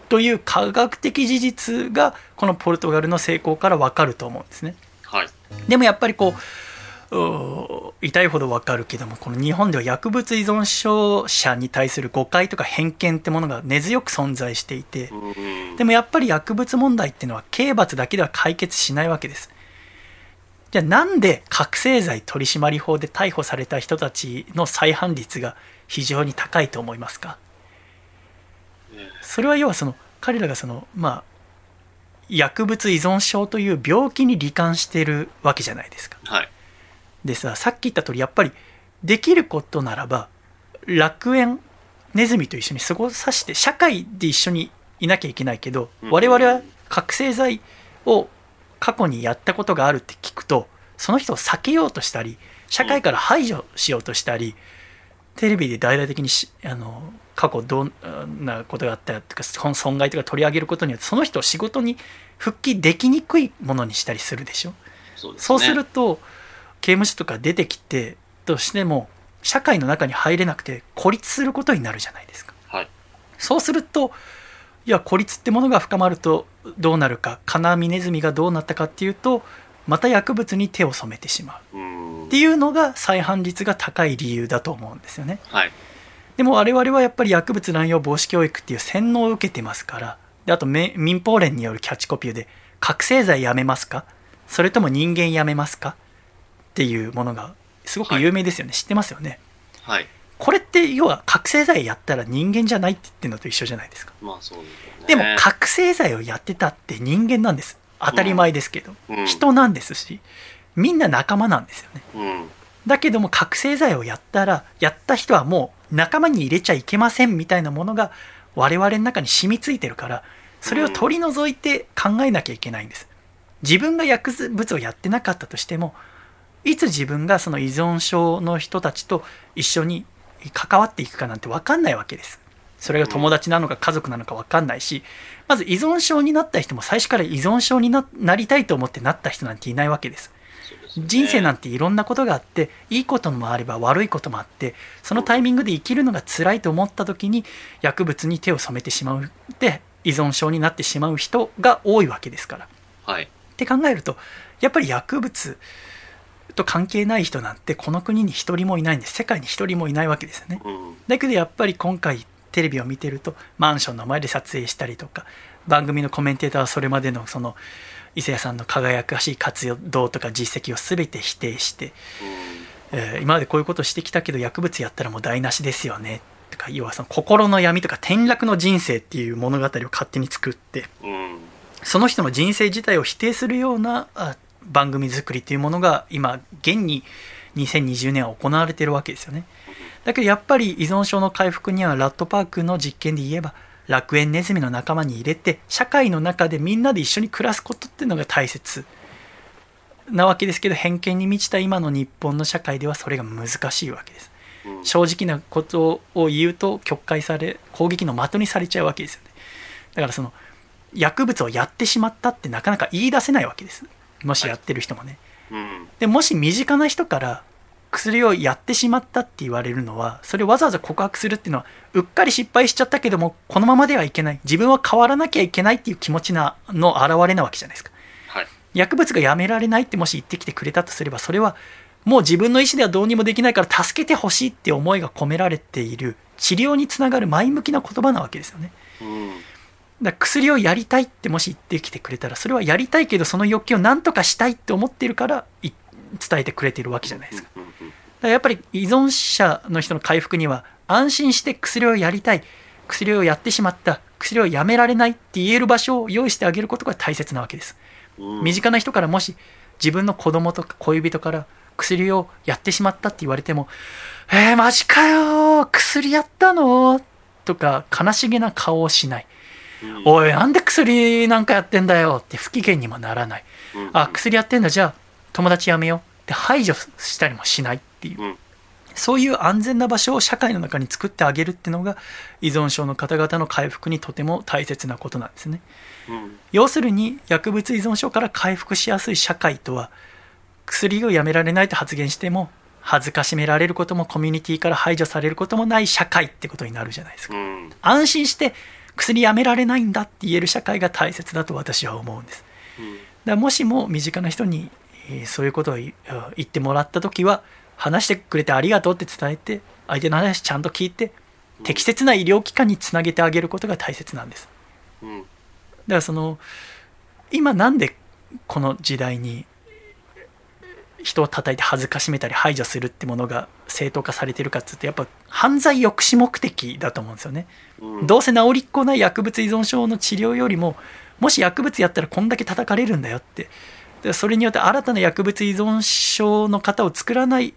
という科学的事実がこのポルトガルの成功から分かると思うんですね。はい。でもやっぱりこう痛いほど分かるけどもこの日本では薬物依存症者に対する誤解とか偏見ってものが根強く存在していて。でもやっぱり薬物問題っていうのは刑罰だけでは解決しないわけですじゃあなんで覚醒剤取締法で逮捕された人たちの再犯率が非常に高いと思いますか？それは要はその彼らがそのまあ薬物依存症という病気に罹患しているわけじゃないですかはい。でささっき言った通りやっぱりできることならば楽園ネズミと一緒に過ごさせて社会で一緒にいなきゃいけないけどうん我々は覚醒剤を過去にやったことがあるって聞くとその人を避けようとしたり社会から排除しようとしたりテレビで大々的にしあの過去どんなことがあったとか損損害とか取り上げることによってその人を仕事に復帰できにくいものにしたりするでしょ？そうね。そうすると刑務所とか出てきてとしても社会の中に入れなくて孤立することになるじゃないですかはい。そうするといや孤立ってものが深まるとどうなるか金網ネズミがどうなったかっていうとまた薬物に手を染めてしまううんっていうのが再犯率が高い理由だと思うんですよねはい。でも我々はやっぱり薬物乱用防止教育っていう洗脳を受けてますから。であとめ民放連によるキャッチコピーで「覚醒剤やめますか？それとも人間やめますか?」っていうものがすごく有名ですよね、知ってますよね？はい。これって要は覚醒剤やったら人間じゃないって言ってるのと一緒じゃないですか。まあそうでね。でも覚醒剤をやってたって人間なんです。当たり前ですけど、うん。人なんですしみんな仲間なんですよね。うん。だけども覚醒剤をやったらやった人はもう仲間に入れちゃいけませんみたいなものが我々の中に染みついてるからそれを取り除いて考えなきゃいけないんです。自分が薬物をやってなかったとしてもいつ自分がその依存症の人たちと一緒に関わっていくかなんて分かんないわけです。それが友達なのか家族なのか分かんないしまず依存症になった人も最初から依存症にななりたいと思ってなった人なんていないわけです。人生なんていろんなことがあっていいこともあれば悪いこともあってそのタイミングで生きるのが辛いと思った時に薬物に手を染めてしまうで依存症になってしまう人が多いわけですから。っはい。て考えるとやっぱり薬物と関係ない人なんてこの国に一人もいないんです世界に一人もいないわけですよね。うん。だけどやっぱり今回テレビを見てるとマンションの前で撮影したりとか番組のコメンテーターはそれまでのその伊勢谷さんの輝かしい活動とか実績を全て否定して、えー今までこういうことしてきたけど薬物やったらもう台無しですよね。とか要はその心の闇とか転落の人生っていう物語を勝手に作って。その人の人生自体を否定するようなあ番組作りというものが今現に2020年は行われているわけですよね。だけどやっぱり依存症の回復にはラットパークの実験で言えば楽園ネズミの仲間に入れて社会の中でみんなで一緒に暮らすことっていうのが大切なわけですけど偏見に満ちた今の日本の社会ではそれが難しいわけです。うん。正直なことを言うと曲解され攻撃の的にされちゃうわけですよね。だからその薬物をやってしまったってなかなか言い出せないわけです。もしやってる人もね、うん。でもし身近な人から薬をやってしまったって言われるのはそれをわざわざ告白するっていうのはうっかり失敗しちゃったけどもこのままではいけない自分は変わらなきゃいけないっていう気持ちなの表れなわけじゃないですかはい。薬物がやめられないってもし言ってきてくれたとすればそれはもう自分の意思ではどうにもできないから助けてほしいって思いが込められている治療につながる前向きな言葉なわけですよねうん。だ薬をやりたいってもし言ってきてくれたらそれはやりたいけどその欲求を何とかしたいって思ってるからい伝えてくれてるわけじゃないですか。だからやっぱり依存者の人の回復には安心して薬をやりたい薬をやってしまった薬をやめられないって言える場所を用意してあげることが大切なわけです。うん。身近な人からもし自分の子供とか恋人から薬をやってしまったって言われても「えー、マジかよ薬やったの?」とか悲しげな顔をしない。うん「おいなんで薬なんかやってんだよ」って不機嫌にもならない。うん「あ薬やってんだ。じゃあ友達やめよう」って排除したりもしないっていううん。そういう安全な場所を社会の中に作ってあげるっていうのが依存症の方々の回復にとても大切なことなんですね。うん。要するに薬物依存症から回復しやすい社会とは薬をやめられないと発言しても恥ずかしめられることもコミュニティから排除されることもない社会ってことになるじゃないですかうん。安心して薬やめられないんだって言える社会が大切だと私は思うんですだからもしも身近な人にえーそういうことを言言ってもらった時は話してくれてありがとうって伝えて相手の話ちゃんと聞いて適切な医療機関につなげてあげることが大切なんですうん。だからその今なんでこの時代に人を叩いて恥ずかしめたり排除するってものが正当化されてるかっつうとやっぱ犯罪抑止目的だと思うんですよね。うん。どうせ治りっこない薬物依存症の治療よりももし薬物やったらこんだけ叩かれるんだよってでそれによって新たな薬物依存症の方を作らない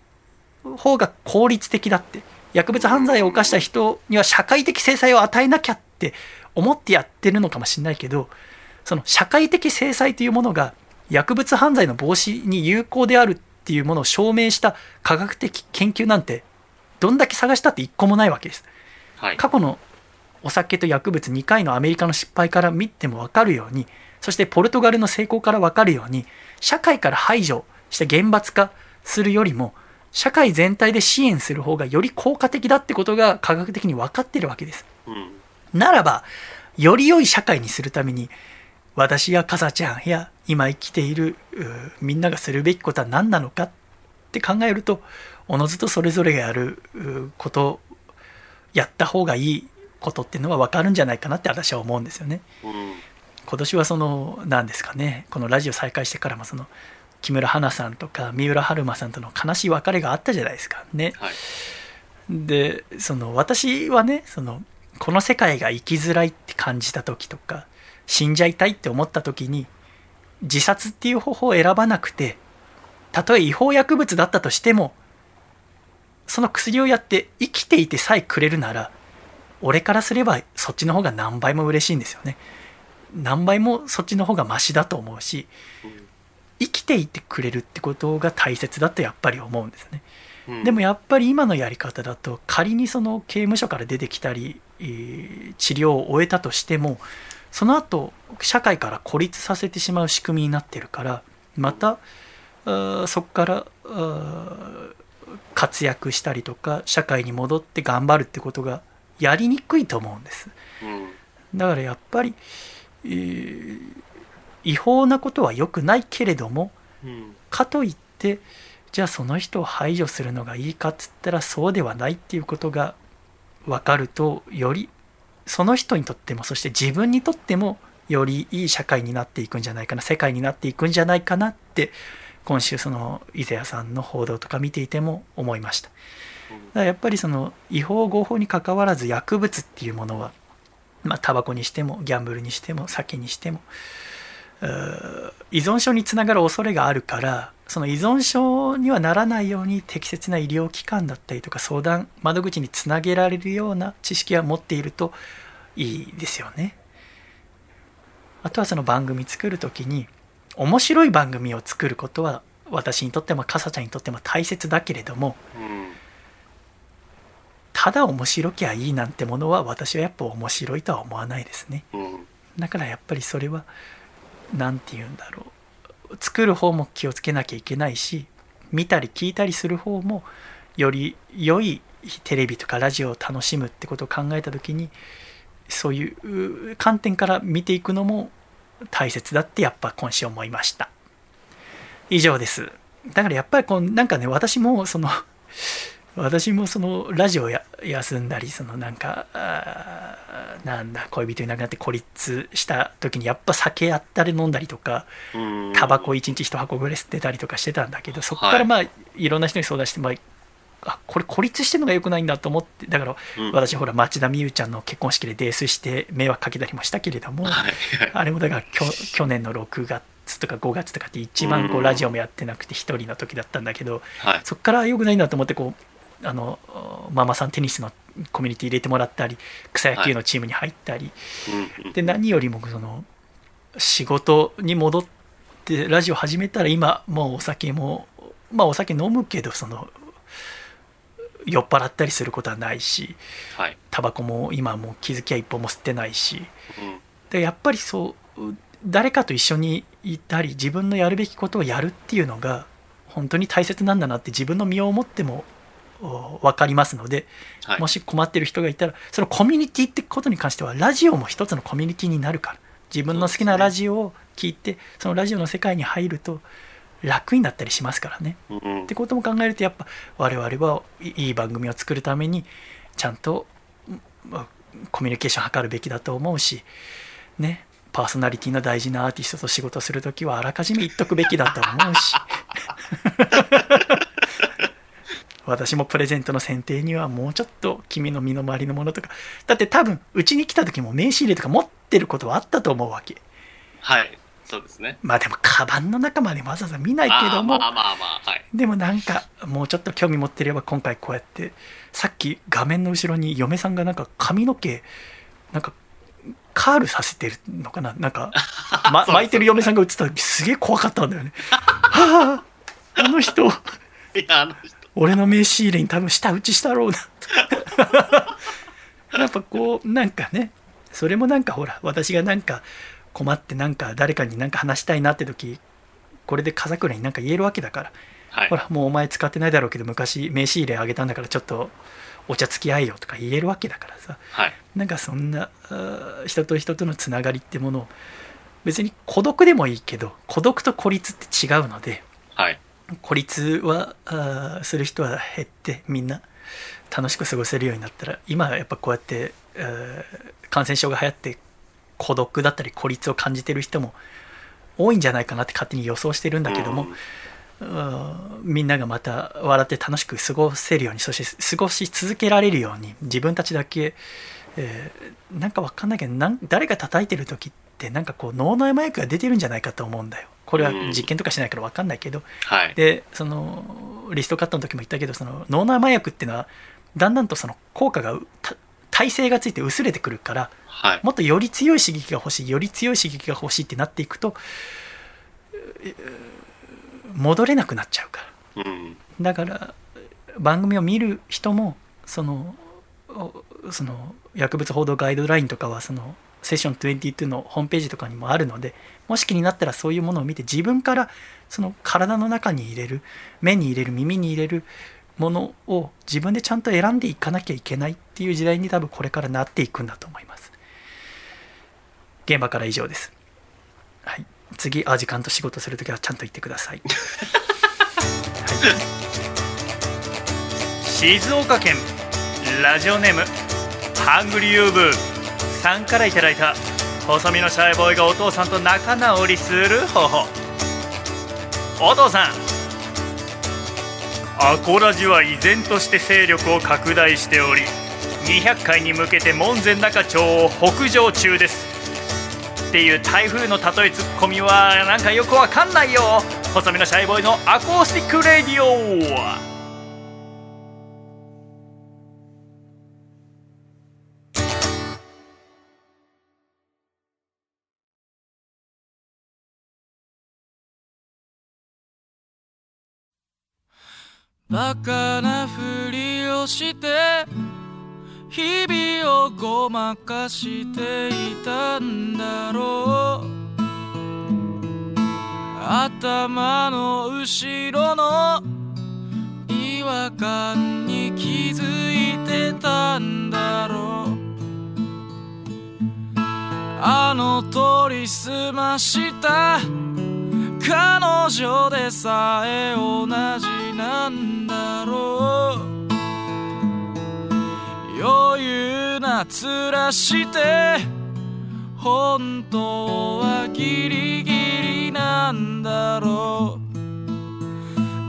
方が効率的だって薬物犯罪を犯した人には社会的制裁を与えなきゃって思ってやってるのかもしれないけどその社会的制裁というものが薬物犯罪の防止に有効であるっていうものを証明した科学的研究なんてどんだけ探したって一個もないわけです。はい。過去のお酒と薬物2回のアメリカの失敗から見ても分かるようにそしてポルトガルの成功から分かるように社会から排除して厳罰化するよりも社会全体で支援する方がより効果的だってことが科学的に分かってるわけです。うん。ならばより良い社会にするために私やかさちゃんや今生きているうみんながするべきことは何なのかって考えるとおのずとそれぞれがやるうことやった方がいいことっていうのは分かるんじゃないかなって私は思うんですよね。うん。今年はその何ですかねこのラジオ再開してからもその木村花さんとか三浦春馬さんとの悲しい別れがあったじゃないですかね。はい。でその私はねそのこの世界が生きづらいって感じた時とか死んじゃいたいって思った時に自殺っていう方法を選ばなくてたとえ違法薬物だったとしてもその薬をやって生きていてさえくれるなら俺からすればそっちの方が何倍も嬉しいんですよね何倍もそっちの方がマシだと思うし生きていてくれるってことが大切だとやっぱり思うんですね。うん。でもやっぱり今のやり方だと仮にその刑務所から出てきたり、えー治療を終えたとしてもその後社会から孤立させてしまう仕組みになってるからまたそこから活躍したりとか社会に戻って頑張るってことがやりにくいと思うんです。うん。だからやっぱり、えー違法なことは良くないけれどもうん。かといってじゃあその人を排除するのがいいかっつったらそうではないっていうことが分かるとよりその人にとってもそして自分にとってもよりいい社会になっていくんじゃないかな世界になっていくんじゃないかなって今週その伊勢谷さんの報道とか見ていても思いました。だからやっぱりその違法合法にかかわらず薬物っていうものはまあタバコにしてもギャンブルにしても酒にしても依存症につながる恐れがあるからその依存症にはならないように適切な医療機関だったりとか相談窓口につなげられるような知識は持っているといいですよね。あとはその番組作る時に面白い番組を作ることは私にとってもかさちゃんにとっても大切だけれどもうん。ただ面白きゃいいなんてものは私はやっぱ面白いとは思わないですね。うん。だからやっぱりそれは何て言うんだろう作る方も気をつけなきゃいけないし見たり聞いたりする方もより良いテレビとかラジオを楽しむってことを考えた時にそういうう観点から見ていくのも大切だってやっぱ今週思いました以上ですだからやっぱりこうなんかね私もその私もそのラジオや休んだりそのなんかなんだ恋人いなくなって孤立した時にやっぱ酒やったり飲んだりとかうん。タバコ1日1箱ぐらい吸ってたりとかしてたんだけどそこかはいらまあいろんな人に相談して、まあ、あこれ孤立してるのが良くないんだと思ってだからうん私ほら町田美優ちゃんの結婚式で泥酔して迷惑かけたりもしたけれどもはい。あれもだからきょ去年の6月とか5月とかって一番こううんラジオもやってなくて一人の時だったんだけどはい。そこから良くないなと思ってこうあのママさんテニスのコミュニティ入れてもらったり草野球のチームに入ったり、うん。で何よりもその仕事に戻ってラジオ始めたら今もうお酒もまあお酒飲むけどその酔っ払ったりすることはないしはい。タバコも今もう気づきは一本も吸ってないしうん。でやっぱりそう誰かと一緒にいたり自分のやるべきことをやるっていうのが本当に大切なんだなって自分の身をもってもお分かりますので、はいも。し困ってる人がいたらそのコミュニティってことに関してはラジオも一つのコミュニティになるから自分の好きなラジオを聞いてそのラジオの世界に入ると楽になったりしますからね。うんってことも考えるとやっぱ我々はいいい番組を作るためにちゃんとコミュニケーション図るべきだと思うしねパーソナリティの大事なアーティストと仕事するときはあらかじめ言っとくべきだと思うし [LAUGHS] 私もプレゼントの選定にはもうちょっと君の身の回りのものとかだって多分うちに来た時も名刺入れとか持ってることはあったと思うわけはい。そうですね。まあでもカバンの中までわざわざ見ないけあどもあまあまあまあ、はい。でもなんかもうちょっと興味持ってれば今回こうやってさっき画面の後ろに嫁さんがなんか髪の毛なんかカールさせてるのかな？なんか、[LAUGHS] ま、巻いてる嫁さんが映った時すげえ怖かったんだよねはああの人いや、あの人。俺の名刺入れに多分舌打ちしたろうな [LAUGHS] やっぱこうなんかねそれもなんかほら私がなんか困ってなんか誰かになんか話したいなって時これで風倉になんか言えるわけだからはいほ。らもうお前使ってないだろうけど昔名刺入れあげたんだからちょっとお茶付き合いよとか言えるわけだからさはい。なんかそんな人と人とのつながりってものを別に孤独でもいいけど孤独と孤立って違うのではい。孤立はあーする人は減ってみんな楽しく過ごせるようになったら今はやっぱこうやって、えー感染症が流行って孤独だったり孤立を感じてる人も多いんじゃないかなって勝手に予想してるんだけども、うん。みんながまた笑って楽しく過ごせるようにそして過ごし続けられるように自分たちだけ、えーなんかわかんないけど誰が叩いてる時ってなんかこう脳内麻薬が出てるんじゃないかと思うんだよこれは実験とかしないからわかんないけど、はい。でそのリストカットの時も言ったけどその脳内麻薬っていうのはだんだんとその効果が耐性がついて薄れてくるからはい。もっとより強い刺激が欲しいより強い刺激が欲しいってなっていくとえー戻れなくなっちゃうからうん。だから番組を見る人もそのおその薬物報道ガイドラインとかはそのセッション22のホームページとかにもあるのでもし気になったらそういうものを見て自分からその体の中に入れる目に入れる耳に入れるものを自分でちゃんと選んでいかなきゃいけないっていう時代に多分これからなっていくんだと思います。現場から以上です。はい。次あ時間と仕事するときはちゃんと言ってください。はい。静岡県ラジオネームハングリーユーブさんからいただいた細身のシャイボーイがお父さんと仲直りする方法。お父さんアコラジは依然として勢力を拡大しており200回に向けて門前仲町を北上中です。っていう台風の例えツッコミはなんかよくわかんないよ。細身のシャイボーイのアコースティックレディオ。バカなふりをして日々をごまかしていたんだろう。頭の後ろの違和感に気づいてたんだろう。あの取りすました彼女でさえ同じなんだろう。余裕な面して本当はギリギリなんだろ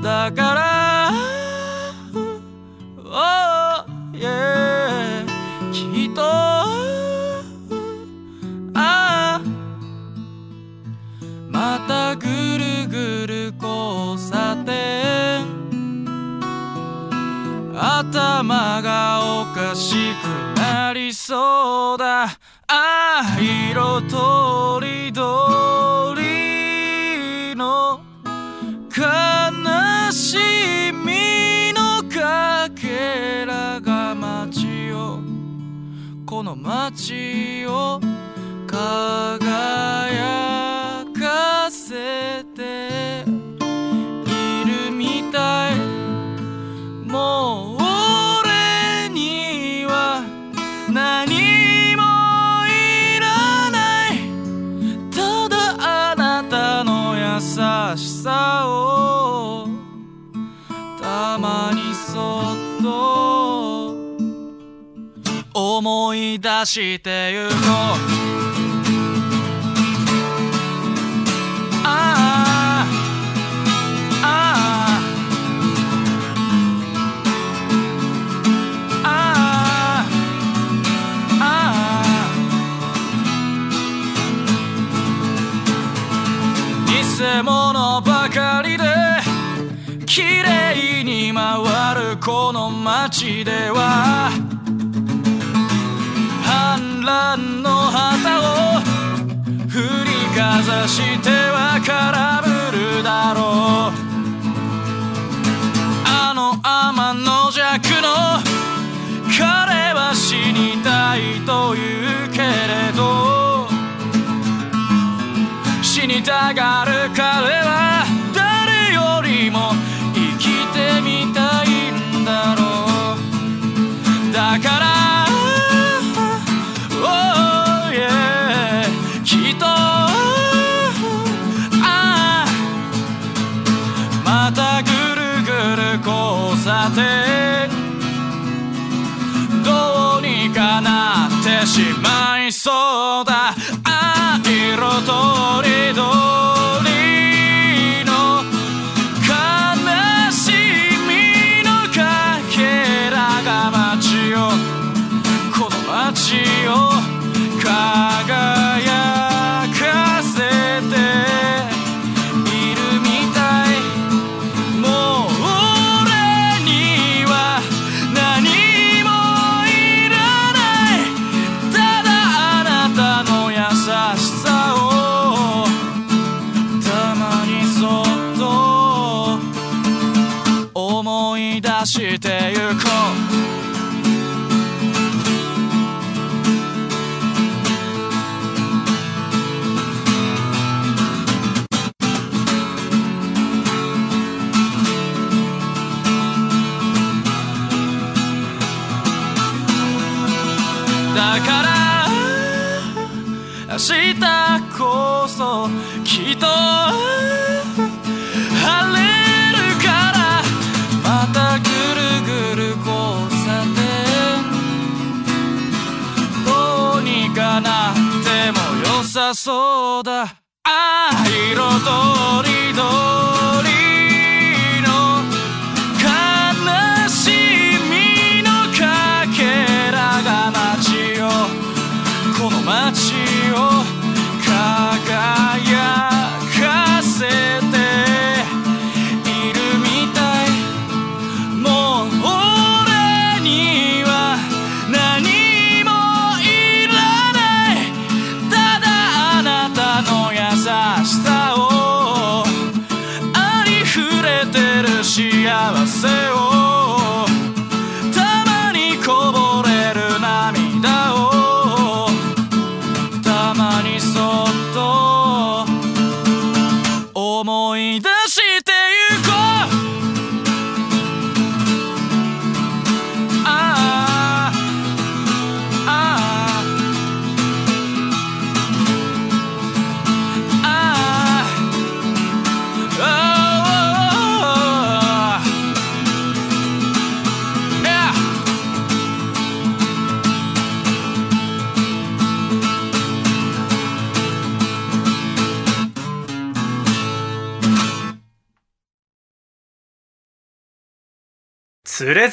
う。だからおーイエーきっとああまたぐるぐる頭がおかしくなりそうだ。ああ色とりどりの悲しみのかけらが街を。この街を輝かせているみたい。もう俺には何もいらない。ただあなたの優しさをたまにそっと思い出してゆこう。偽物ばかりで綺麗に回るこの街では反乱の旗を振りかざしては空振るだろう。あの天の弱の彼は死にたいと言うけれど死にたがる彼は誰よりも生きてみたいんだろう。だから Oh yeah きっとああまたぐるぐる交差点どうにかなってしまいそうだ。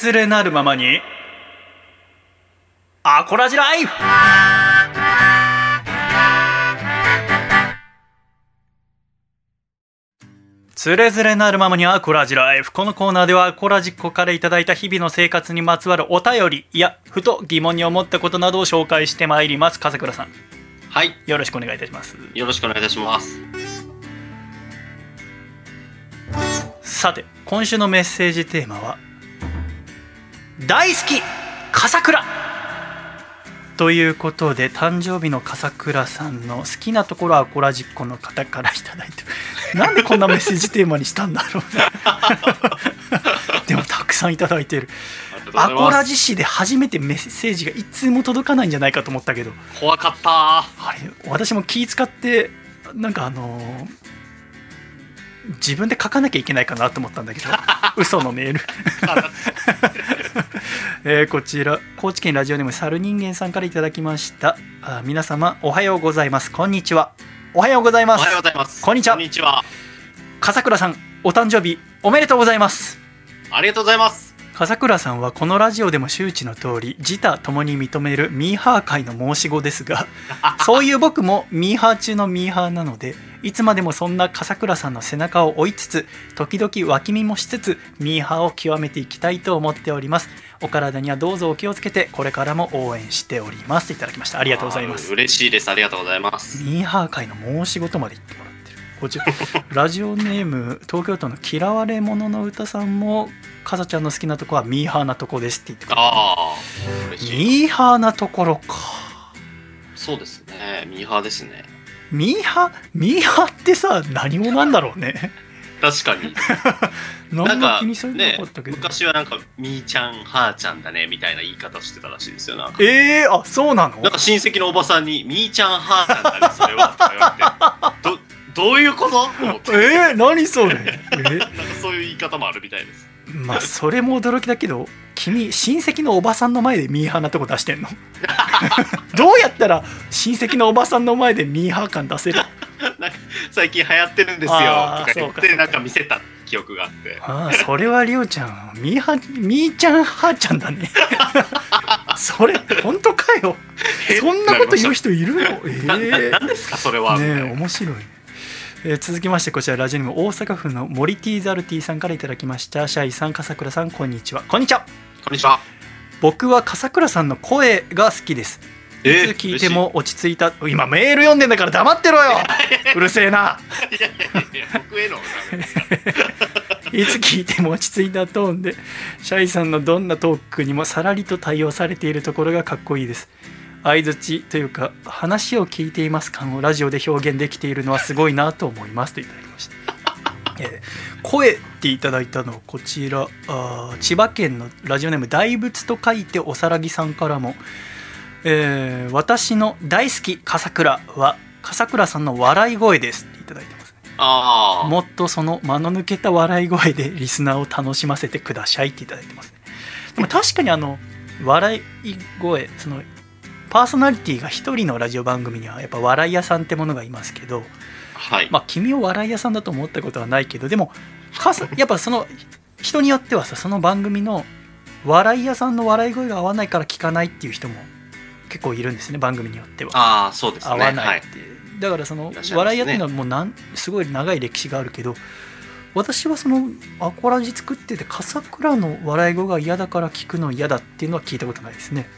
つれなるままに。アコラジライフ。つれづれなるままにアコラジライフ。このコーナーではアコラジっ子からいただいた日々の生活にまつわるお便りやふと疑問に思ったことなどを紹介してまいります。笠倉さん。はい。よろしくお願いいたします。よろしくお願いいたします。さて今週のメッセージテーマは「大好き笠倉」ということで誕生日の笠倉さんの好きなところはアコラジッコの方からいただいて [LAUGHS] なんでこんなメッセージテーマにしたんだろうね [LAUGHS] でもたくさんいただいてる。アコラジ誌で初めてメッセージが一通も届かないんじゃないかと思ったけど。怖かった。あれ私も気使ってなんかあのー自分で書かなきゃいけないかなと思ったんだけど。[LAUGHS] 嘘のメール、えーこちら高知県ラジオネーム猿人間さんからいただきました。あ皆様おはようございます。こんにちは。おはようございます。おはようございます。こんにちは。こんにちは。笠倉さんお誕生日おめでとうございます。ありがとうございます笠倉さんはこのラジオでも周知の通り自他ともに認めるミーハー界の申し子ですが [LAUGHS] そういう僕もミーハー中のミーハーなのでいつまでもそんな笠倉さんの背中を追いつつ時々脇見もしつつミーハーを極めていきたいと思っております。お体にはどうぞお気をつけてこれからも応援しております。いただきました。ありがとうございます。嬉しいです。ありがとうございます。ミーハー界の申し事まで言ってもらってるこちらラジオネーム東京都の嫌われ者の歌さんもかさちゃんの好きなとこはミーハーなとこですって言ってくれてああ、嬉しい。ミーハーなところかそうですね。ミーハーですね。ミーハーミーハーってさ何語なんだろうね確かに。[LAUGHS] なんかねかったけど、昔はなんかみーちゃんはーちゃんだねみたいな言い方してたらしいですよなんかえー、あそうなの？なんか親戚のおばさんにみーちゃんはーちゃんだねそれはとか言われて [LAUGHS] どどういうこと？えー、何それ？え？なんかそういう言い方もあるみたいです。まあそれも驚きだけど君親戚のおばさんの前でミーハーなとこ出してんの？[LAUGHS] どうやったら親戚のおばさんの前でミーハー感出せる？[LAUGHS] なんか最近流行ってるんですよ。とか言ってなんか見せた記憶があって。ああそれはりょうちゃん。ミーハーミーちゃんはーちゃんだね。[LAUGHS] それ本当かよ？そんなこと言う人いるの？ええなんですかそれは、ねえな面白い。ねえー続きましてこちらラジオネーム大阪府のモリティーザルティさんからいただきました。シャイさん笠倉さんこんにちは。こんにちは。こんにちは。僕は笠倉さんの声が好きです。いえーつ聞いても落ち着いた。今メール読んでんだから黙ってろよ。うるせえな。いつ聞いても落ち着いたトーンでシャイさんのどんなトークにもさらりと対応されているところがかっこいいです相づちというか話を聞いています感をラジオで表現できているのはすごいなと思いますといただきました、[LAUGHS] えー声っていただいたのはこちらあー千葉県のラジオネーム大仏と書いておさらぎさんからも、えー私の大好き笠倉は笠倉さんの笑い声ですっていただいてます。ああもっとその間の抜けた笑い声でリスナーを楽しませてくださいっていただいてます。ねでも確かにあの笑い声そのパーソナリティが一人のラジオ番組にはやっぱ笑い屋さんってものがいますけどはい、まあ君を笑い屋さんだと思ったことはないけどでもやっぱその人によってはさその番組の笑い屋さんの笑い声が合わないから聞かないっていう人も結構いるんですね番組によっては。ああそうですね。合わなはいいって、だからその笑い屋っていうのはもうなんすごい長い歴史があるけど私はそのアコラジ作ってて笠倉の笑い声が嫌だから聞くの嫌だっていうのは聞いたことないですね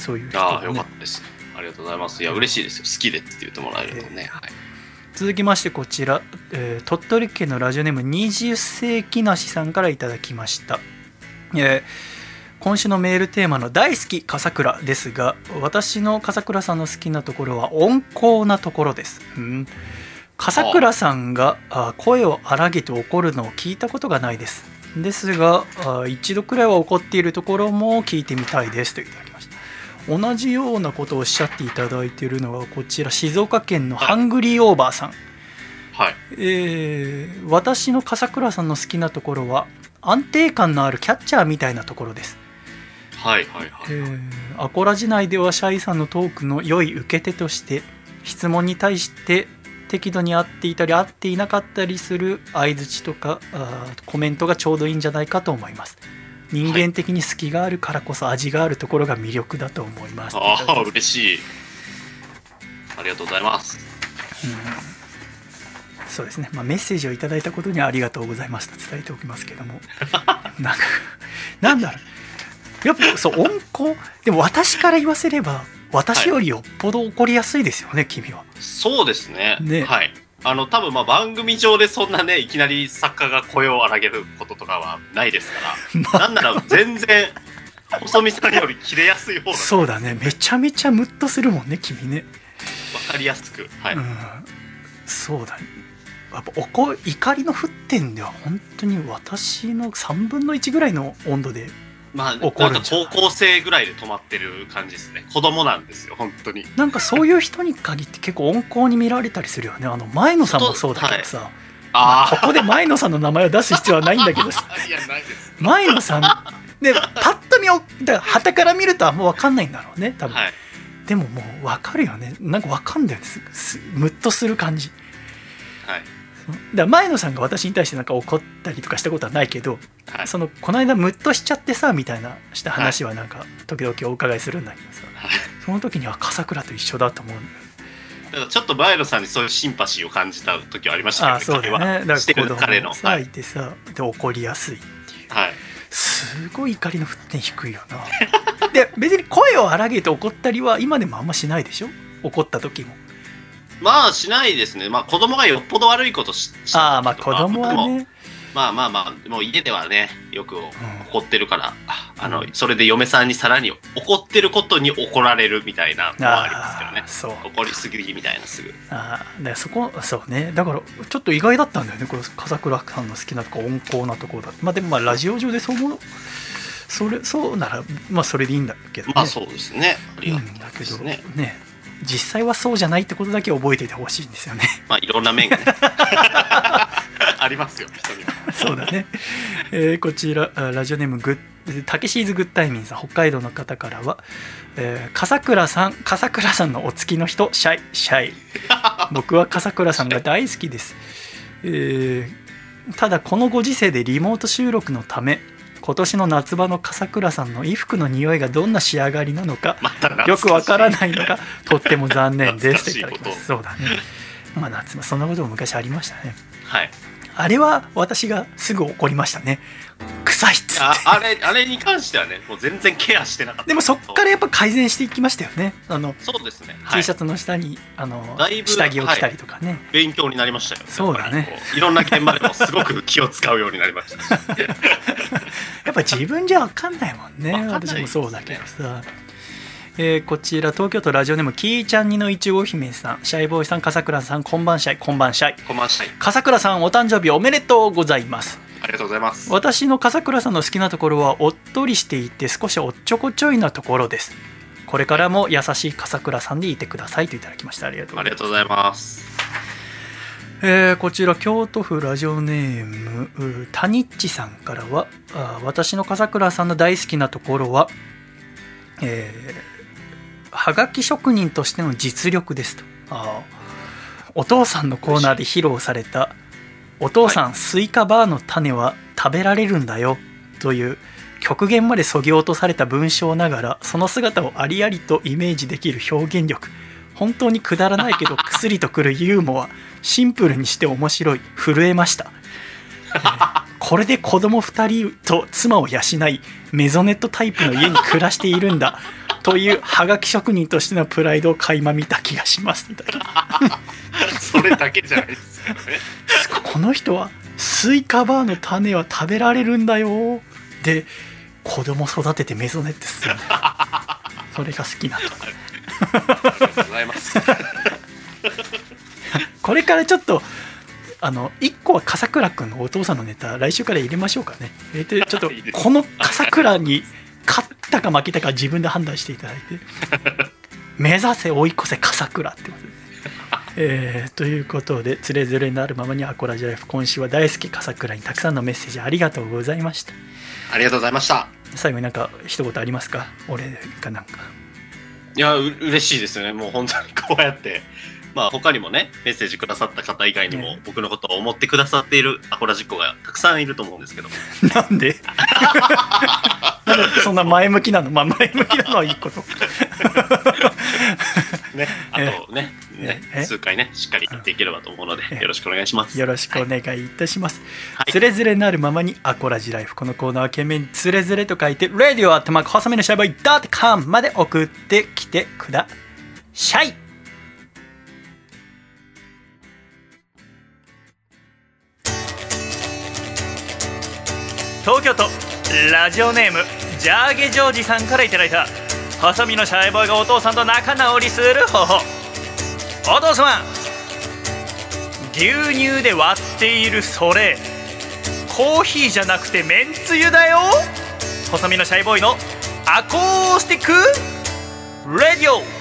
そういう人ああはねよかったですありがとうございます。いや嬉しいですよ。好きでって言ってもらえるとね、はい。続きましてこちら、えー鳥取県のラジオネーム20世紀梨さんからいただきました、えー今週のメールテーマの大好き笠倉ですが私の笠倉さんの好きなところは温厚なところです、うん、笠倉さんがあ声を荒げて怒るのを聞いたことがないです。ですがあ一度くらいは怒っているところも聞いてみたいです。といただき同じようなことをおっしゃっていただいているのがこちら静岡県のハングリーオーバーさん、はい。えー私の笠倉さんの好きなところは安定感のあるキャッチャーみたいなところです、はいはいはい。えーアコラ時内ではシャイさんのトークの良い受け手として質問に対して適度に合っていたり合っていなかったりする相づちとかコメントがちょうどいいんじゃないかと思います人間的に隙があるからこそ味があるところが魅力だと思います。ああ嬉しい。ありがとうございます。そうですね、まあ、メッセージをいただいたことにはありがとうございますと伝えておきますけども。[LAUGHS] なんかなんだろう。やっぱそう温厚？でも私から言わせれば私よりよっぽど怒りやすいですよね、君は。そうですね。ね。はいあの多分まあ番組上でそんなねいきなり作家が声を荒げることとかはないですから、[LAUGHS] なんなら全然細見さんより切れやすい方が。そうだね。めちゃめちゃムッとするもんね君ね。分かりやすく。はい、うん。そうだ。ねやっぱ怒怒りの沸点では本当に私の3分の1ぐらいの温度でまあん高校生ぐらいで止まってる感じですね。子供なんですよ本当に。なんかそういう人に限って結構温厚に見られたりするよね。あの前野さんもそうだけどさ、まああここで前野さんの名前を出す必要はないんだけどさ。[LAUGHS] 前野さん。でパッと見をだから旗から見るとあんま分かんないんだろうね多分、はい。でももう分かるよね。なんか分かんだよね。ムッとする感じ。はい。だから前野さんが私に対してなんか怒ったりとかしたことはないけど、はいそのこの間ムッとしちゃってさみたいなした話はなんか時々お伺いするんだけどさ、はい。その時には笠倉と一緒だと思うだからちょっと前野さんにそういうシンパシーを感じた時はありましたあそうだよね彼は。してだから子供る彼の。がさ、はい。い、てさで怒りやすいっていう。はい。すごい怒りの沸点低いよな。[LAUGHS] で別に声を荒げて怒ったりは今でもあんましないでしょ？怒った時も。まあしないですね。まあ子供がよっぽど悪いことししああまあ子供はねまあまあまあもう家ではねよく怒ってるから、ああのそれで嫁さんにさらに怒ってることに怒られるみたいなのはありますけどね。怒りすぎみたいなすぐ。ああでそこそうね。だからちょっと意外だったんだよね。これ笠倉さんの好きなとこ温厚なところだ。まあでもまあラジオ上でそう思うそれそうならまあそれでいいんだけどね。まあそうですね。あいいりがたんだけどですね。ね実際はそうじゃないってことだけ覚えておいてほしいんですよね。まあいろんな面がね。[LAUGHS] ありますよ人には。そうだね、えーこちらあラジオネームグッタケシーズグッタイミンさん北海道の方からは、えー笠倉さん笠倉さんのお付きの人シャイシャイ。[LAUGHS] 僕は笠倉さんが大好きです、えーただこのご時世でリモート収録のため今年の夏場の笠倉さんの衣服の匂いがどんな仕上がりなのかよくわからないのが [LAUGHS] とっても残念です。懐かしいただきます。そうだね。まあ夏場そんなことも昔ありましたね。はい。あれは私がすぐ怒りましたね臭いっつって。ああれあれに関してはねもう全然ケアしてなかった。でもそっからやっぱ改善していきましたよね。あの、そうですね、T シャツの下にあの下着を着たりとかね、勉強になりましたよそうだね。いろんな現場でもすごく気を使うようになりましたし。[LAUGHS] やっぱ自分じゃ分かんないもんね。ね。私もそうだけどさ、えーこちら東京都ラジオネームキーちゃんにのいちご姫さん。シャイボーイさん笠倉さんこんばんシャイこんばんシャイコマンシャイ笠倉さんお誕生日おめでとうございます。ありがとうございます。私の笠倉さんの好きなところはおっとりしていて少しおっちょこちょいなところです。これからも優しい笠倉さんでいてくださいといただきました。ありがとうございます。えーこちら京都府ラジオネームうタニッチさんからはあー私の笠倉さんの大好きなところは、えーはがき職人としての実力ですと。お父さんのコーナーで披露された「お父さん、スイカバーの種は食べられるんだよ」という極限までそぎ落とされた文章ながらその姿をありありとイメージできる表現力。本当にくだらないけど [LAUGHS] 薬とくるユーモア。シンプルにして面白い。震えました。[LAUGHS] えーこれで子供2人と妻を養いメゾネットタイプの家に暮らしているんだというハガキ職人としてのプライドを垣間見た気がしますみたいな。[LAUGHS] それだけじゃないですよね。この人はスイカバーの種は食べられるんだよ。で子供育ててメゾネってする。んだよそれが好きなと。ありがとうございます。これからちょっとあの1個は笠倉君のお父さんのネタ来週から入れましょうかね。入れてちょっと [LAUGHS] この笠倉に勝ったか負けたか自分で判断していただいて [LAUGHS] 目指せ追い越せ笠倉ってことで、えーということでつれづれになるままにアコラジライフ今週は大好き笠倉にたくさんのメッセージありがとうございました。ありがとうございました。最後になんか一言ありますか？俺かなんか。いやう嬉しいですよね。もう本当にこうやってまあ他にもねメッセージくださった方以外にもね僕のことを思ってくださっているアコラジッコがたくさんいると思うんですけど。[LAUGHS] なんで？[LAUGHS] そんな前向きなの？まあ前向きなのはいいこと。[LAUGHS] ねあとねねえ数回ねしっかりやっていければと思うのでえよろしくお願いします。よろしくお願いいたします。はい。つれづれなるままにアコラジライフ。このコーナーは懸命につれづれと書いて、radio アットマーク細身のシャイボーイ .com まで送ってきてください。東京都ラジオネームジャーゲジョージさんからいただいた細身のシャイボーイがお父さんと仲直りする方法。お父様牛乳で割っているそれコーヒーじゃなくてめんつゆだよ。細身のシャイボーイのアコースティックレディオ。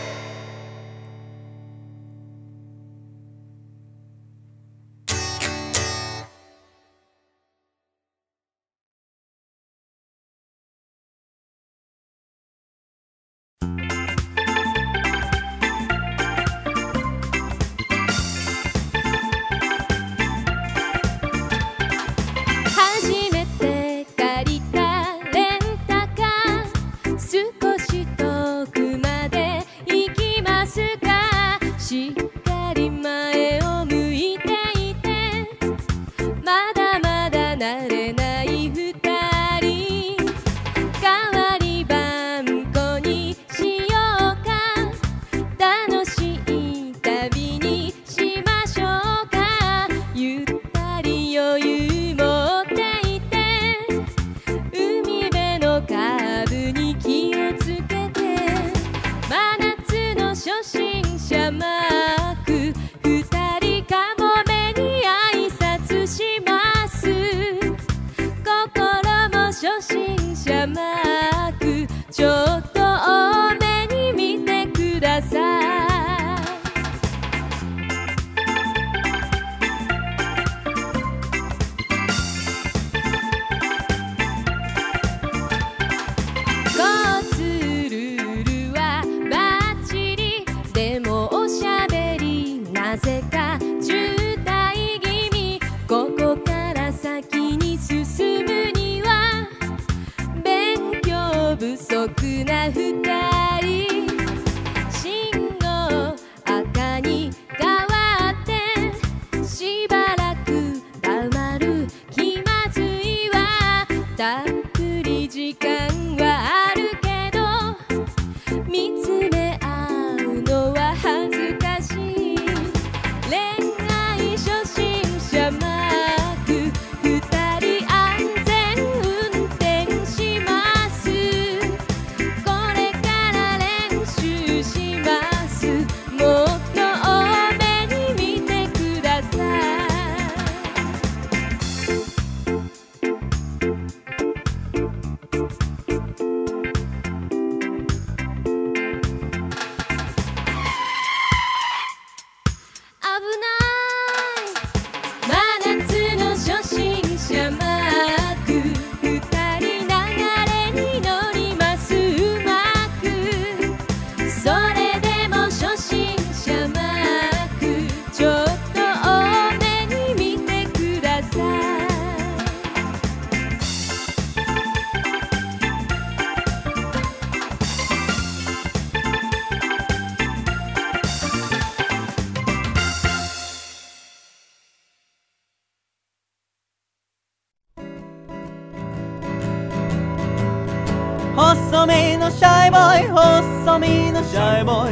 足な二人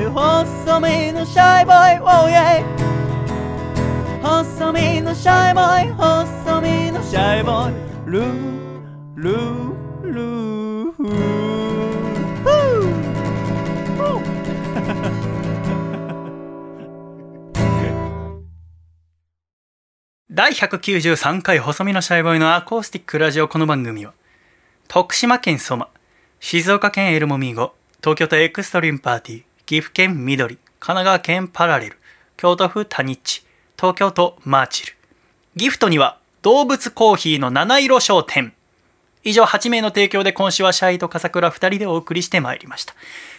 細身のシャイボーイ Oh yeah. 細身のシャイボーイ細身のシャイボーイルールールーフー第193回細身のシャイボーイのアコースティックラジオこの番組は徳島県ソマ静岡県エルモミーゴ東京都エクストリームパーティー岐阜県緑神奈川県パラレル京都府タニッチ東京都マーチル。ギフトには動物コーヒーの七色商店。以上8名の提供で今週はシャイと笠倉2人でお送りしてまいりました。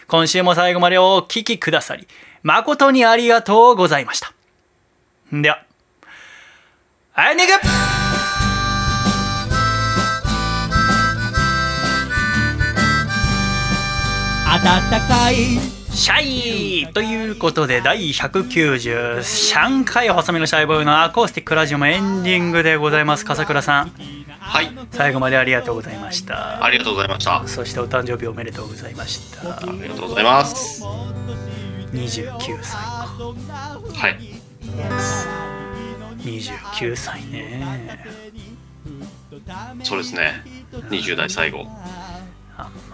今週も最後までお聴きくださり誠にありがとうございました。ではエンディグ暖かいシャイということで第193回細身のシャイボーイのアコースティックラジオもエンディングでございます笠倉さん。はい。最後までありがとうございました。ありがとうございました。そしてお誕生日おめでとうございました。ありがとうございます。29歳か。はい。29歳ね。そうですね。20代最後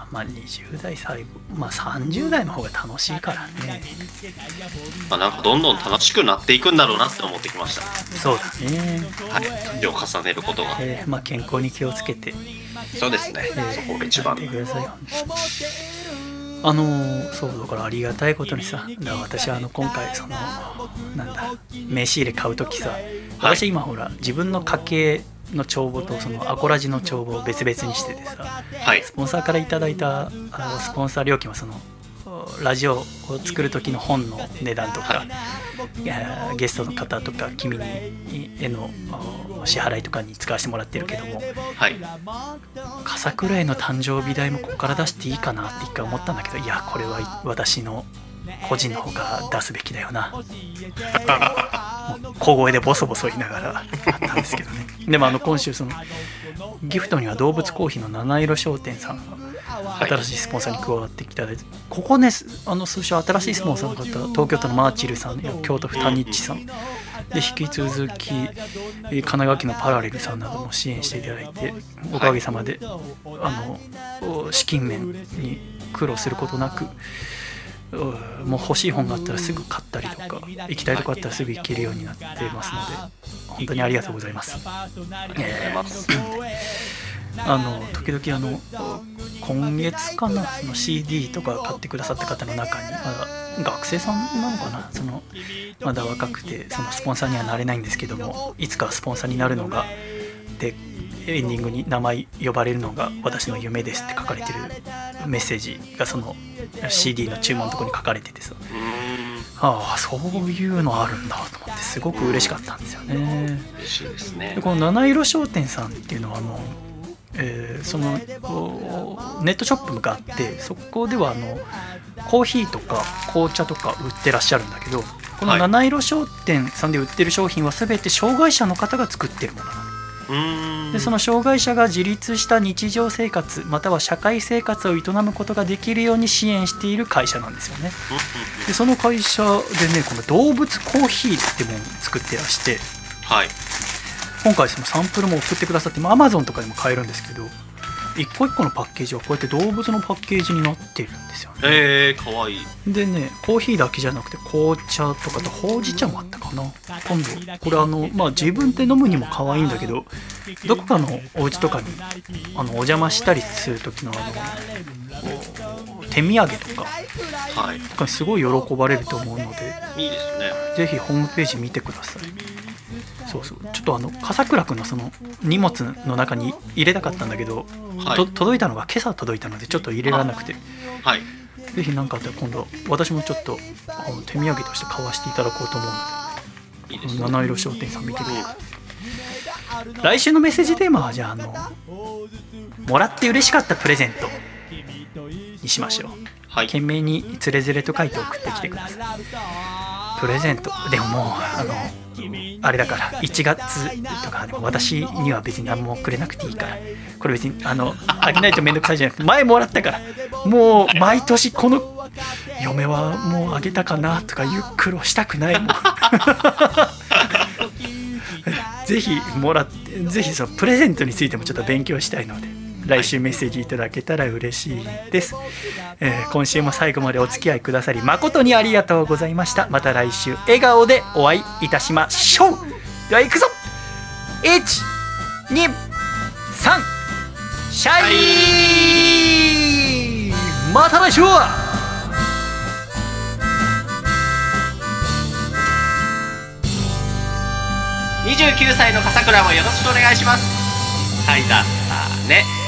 あまあまあ20代最後まあ30代の方が楽しいからね。まあなんかどんどん楽しくなっていくんだろうなって思ってきました。そうだね、はい。年を重ねることが。えーまあ健康に気をつけて。そうですね。そこが一番。あのーそうだからありがたいことにさだ私はあの今回そのなんだ名刺入れ買う時さ私今ほら自分の家計の帳簿とそのアコラジの帳簿を別々にしててさはい。スポンサーからいただいたあのスポンサー料金はそのラジオを作る時の本の値段とか、い。やゲストの方とか君にへのお支払いとかに使わせてもらってるけどもはい。笠倉への誕生日代もここから出していいかなって一回思ったんだけどいやこれは私の個人の方が出すべきだよな。小声でボソボソ言いながら。やったんですけどね。でもあの今週そのギフトには動物コーヒーの七色商店さんが新しいスポンサーに加わっていただいて、ここねあの数社新しいスポンサーの方東京都のマーチルさんや京都府タニッチさん。で引き続き神奈川県のパラレルさんなども支援していただいておかげさまで、あの資金面に苦労することなくもう欲しい本があったらすぐ買ったりとか行きたいとこあったらすぐ行けるようになってますので本当にありがとうございます。えーあの時々あの今月かなその CD とか買ってくださった方の中に、まあ、学生さんなのかなそのまだ若くてそのスポンサーにはなれないんですけどもいつかスポンサーになるのがでエンディングに名前呼ばれるのが私の夢ですって書かれてるメッセージがその CD の注文のところに書かれててさああそういうのあるんだと思ってすごく嬉しかったんですよね嬉しいですねで。この七色商店さんっていうのはあの、えーそのおネットショップがあってそこではあのコーヒーとか紅茶とか売ってらっしゃるんだけどこのはい七色商店さんで売ってる商品は全て障害者の方が作ってるものなのうーん。でその障害者が自立した日常生活または社会生活を営むことができるように支援している会社なんですよね。でその会社でねこの動物コーヒーってものを作ってらして。はい。今回そのサンプルも送ってくださってまあ Amazon とかでも買えるんですけど一個一個のパッケージはこうやって動物のパッケージになってるんですよねえー、かわいい。でねコーヒーだけじゃなくて紅茶とかとほうじ茶もあったかな今度これあのまあ自分で飲むにも可愛いんだけどどこかのお家とかにあのお邪魔したりする時のあの手土産とかはい。とかにすごい喜ばれると思うのでいいですね。ぜひホームページ見てくださいそうそう。ちょっとあの笠倉君のその荷物の中に入れたかったんだけど、はい。と届いたのが今朝届いたのでちょっと入れられなくて。はい。ぜひ何かあったら今度私もちょっと手土産として買わせていただこうと思ういいですね。ので七色商店さん見てみて来週のメッセージテーマはじゃああのもらって嬉しかったプレゼントにしましょう。はい。懸命に「つれづれ」と書いて送ってきてくださいプレゼント。でももうあのあれだから1月とかでも私には別に何もくれなくていいから。これ別にあのあげないと面倒くさいじゃなくて前もらったから。もう毎年この嫁はもうあげたかなとかいう苦労したくないもん。[LAUGHS] ぜひもらってぜひそのプレゼントについてもちょっと勉強したいので。来週メッセージいただけたら嬉しいです、えー今週も最後までお付き合いくださり誠にありがとうございました。また来週笑顔でお会いいたしましょう。では行くぞ。123シャイまた来週。29歳の笠倉もよろしくお願いします。はいだったね。